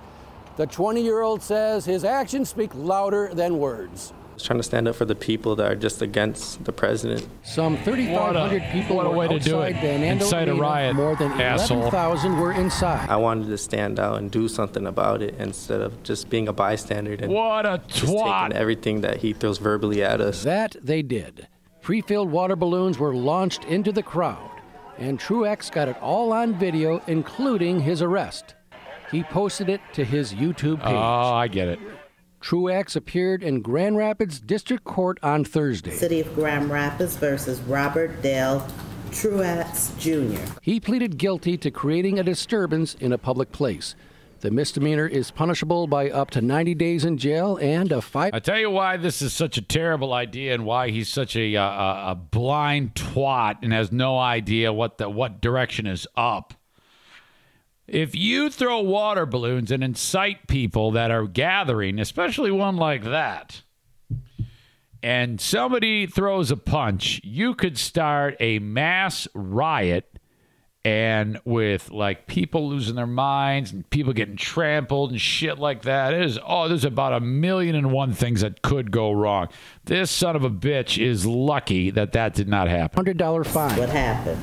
The 20-year-old says his actions speak louder than words. Was trying to stand up for the people that are just against the president. Some 3,500 people what a were way to do it. Van Andel Incite a riot, More than 11,000 were inside. I wanted to stand out and do something about it instead of just being a bystander and what a just twat. taking everything that he throws verbally at us. That they did. Pre-filled water balloons were launched into the crowd, and Truax got it all on video, including his arrest. He posted it to his YouTube page. Oh, I get it. Truax appeared in Grand Rapids District Court on Thursday. City of Grand Rapids versus Robert Dale Truax Jr. He pleaded guilty to creating a disturbance in a public place. The misdemeanor is punishable by up to 90 days in jail and a five. I tell you why this is such a terrible idea and why he's such a uh, a, a blind twat and has no idea what the what direction is up. If you throw water balloons and incite people that are gathering, especially one like that, and somebody throws a punch, you could start a mass riot and with like people losing their minds and people getting trampled and shit like that. It is oh, there's about a million and one things that could go wrong. This son of a bitch is lucky that that did not happen. Hundred dollar fine. What happened?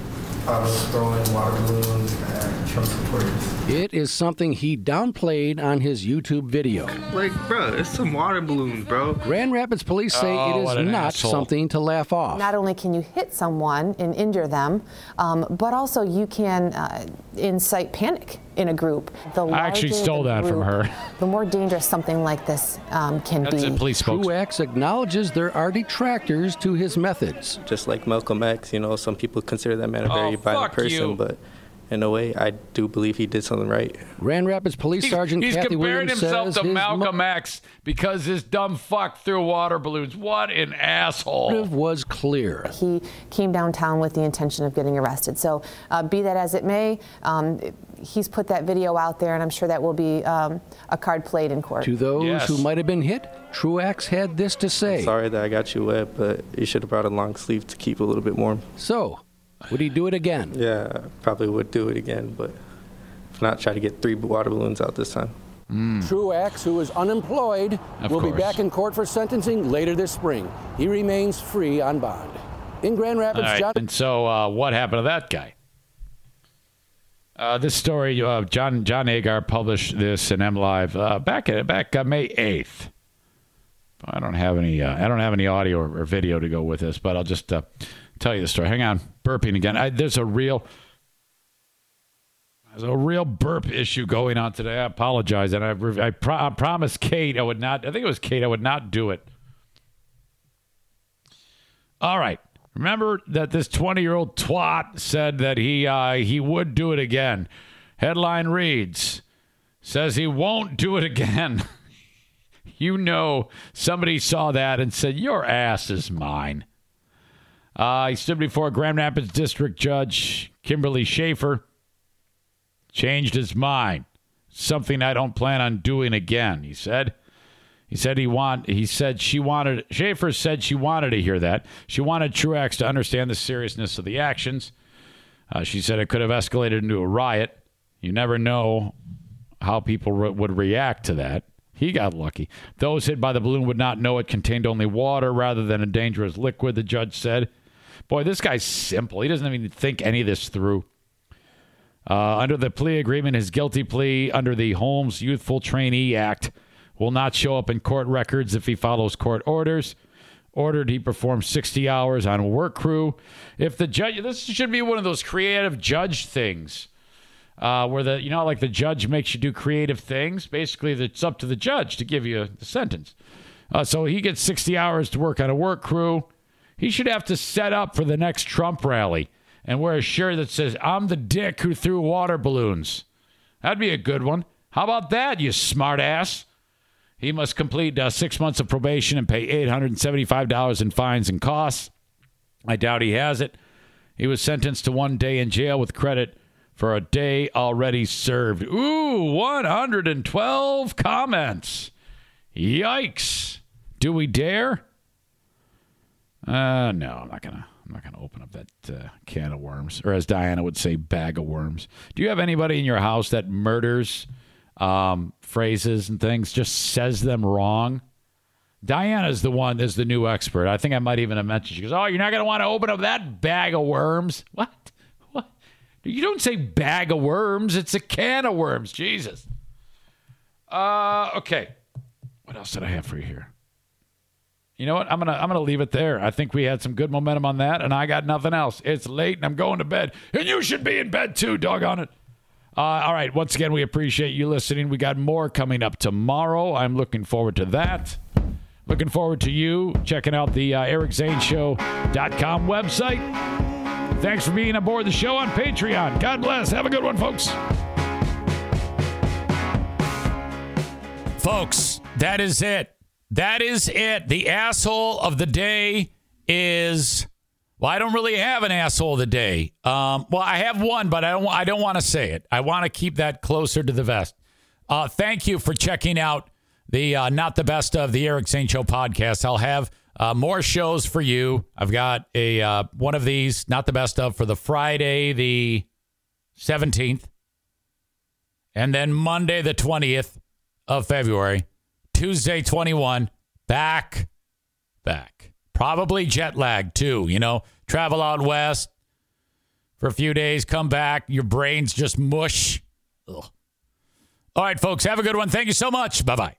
I was throwing water balloons at Trump supporters. It is something he downplayed on his YouTube video. Like, bro, it's some water balloons, bro. Grand Rapids police say Oh, it what is an not asshole. something to laugh off. Not only can you hit someone and injure them, um, but also you can uh, incite panic in a group. The I actually stole the that from her. The more dangerous something like this um, can That's be. a police spokesman. Truax acknowledges there are detractors to his methods. Just like Malcolm X, you know, some people consider that man a very Oh, violent person, you. but in a way, I do believe he did something right. Grand Rapids Police He's, Sergeant he's Kathy comparing Williams himself to his Malcolm X because this dumb fuck threw water balloons. What an asshole. motive was clear. He came downtown with the intention of getting arrested. So, uh, be that as it may, um, he's put that video out there, and I'm sure that will be um, a card played in court. To those who might have been hit, Truax had this to say. Sorry that I got you wet, but you should have brought a long sleeve to keep a little bit warm. So, would he do it again? Yeah, probably would do it again, but if not, try to get three water balloons out this time. Truax, who is unemployed, Of will be back in court for sentencing later this spring. He remains free on bond. In Grand Rapids, right, John. And so, uh, what happened to that guy? Uh, this story, uh, John John Agar published this in MLive uh, back at back uh, May eighth. I don't have any uh, I don't have any audio or, or video to go with this, but I'll just uh, tell you the story. Hang on, burping again. I, there's a real there's a real burp issue going on today. I apologize, and I I, pro- I promised Kate I would not. I think it was Kate. I would not do it. All right. Remember that this 20 year old twat said that he uh, he would do it again. Headline reads says he won't do it again. you know, somebody saw that and said, Your ass is mine. Uh, he stood before Grand Rapids District Judge Kimberly Schaefer changed his mind. Something I don't plan on doing again, he said. He said he want he said she wanted Schaefer said she wanted to hear that. She wanted Truax to understand the seriousness of the actions. Uh, she said it could have escalated into a riot. You never know how people re- would react to that. He got lucky. Those hit by the balloon would not know it contained only water rather than a dangerous liquid, the judge said. Boy, this guy's simple. He doesn't even think any of this through. Uh, under the plea agreement, his guilty plea under the Holmes Youthful Trainee Act will not show up in court records if he follows court orders. Ordered he perform 60 hours on a work crew. If the judge, this should be one of those creative judge things uh, where the, you know, like the judge makes you do creative things. Basically, it's up to the judge to give you the sentence. Uh, so he gets 60 hours to work on a work crew. He should have to set up for the next Trump rally and wear a shirt that says, I'm the dick who threw water balloons. That'd be a good one. How about that, you smartass? He must complete uh, six months of probation and pay $875 in fines and costs. I doubt he has it. He was sentenced to one day in jail with credit for a day already served. Ooh, 112 comments. Yikes. Do we dare? Uh, no, I'm not gonna. I'm not gonna open up that uh, can of worms, or as Diana would say, bag of worms. Do you have anybody in your house that murders um, phrases and things, just says them wrong? Diana's the one that's the new expert. I think I might even have mentioned. She goes, "Oh, you're not gonna want to open up that bag of worms." What? What? You don't say bag of worms. It's a can of worms. Jesus. Uh, okay. What else did I have for you here? You know what? I'm gonna I'm gonna leave it there. I think we had some good momentum on that, and I got nothing else. It's late, and I'm going to bed, and you should be in bed too. Doggone it. Uh, all right. Once again, we appreciate you listening. We got more coming up tomorrow. I'm looking forward to that. Looking forward to you checking out the uh, EricZaneShow.com website. Thanks for being aboard the show on Patreon. God bless. Have a good one, folks. Folks, that is it. That is it. The asshole of the day is. Well, I don't really have an asshole of the day. Um, well, I have one, but I don't. I don't want to say it. I want to keep that closer to the vest. Uh, thank you for checking out the uh, not the best of the Eric Zane Show podcast. I'll have uh, more shows for you. I've got a uh, one of these, not the best of, for the Friday the seventeenth, and then Monday the twentieth of February. Tuesday 21, back, back. Probably jet lag too, you know, travel out west for a few days, come back, your brain's just mush. Ugh. All right, folks, have a good one. Thank you so much. Bye bye.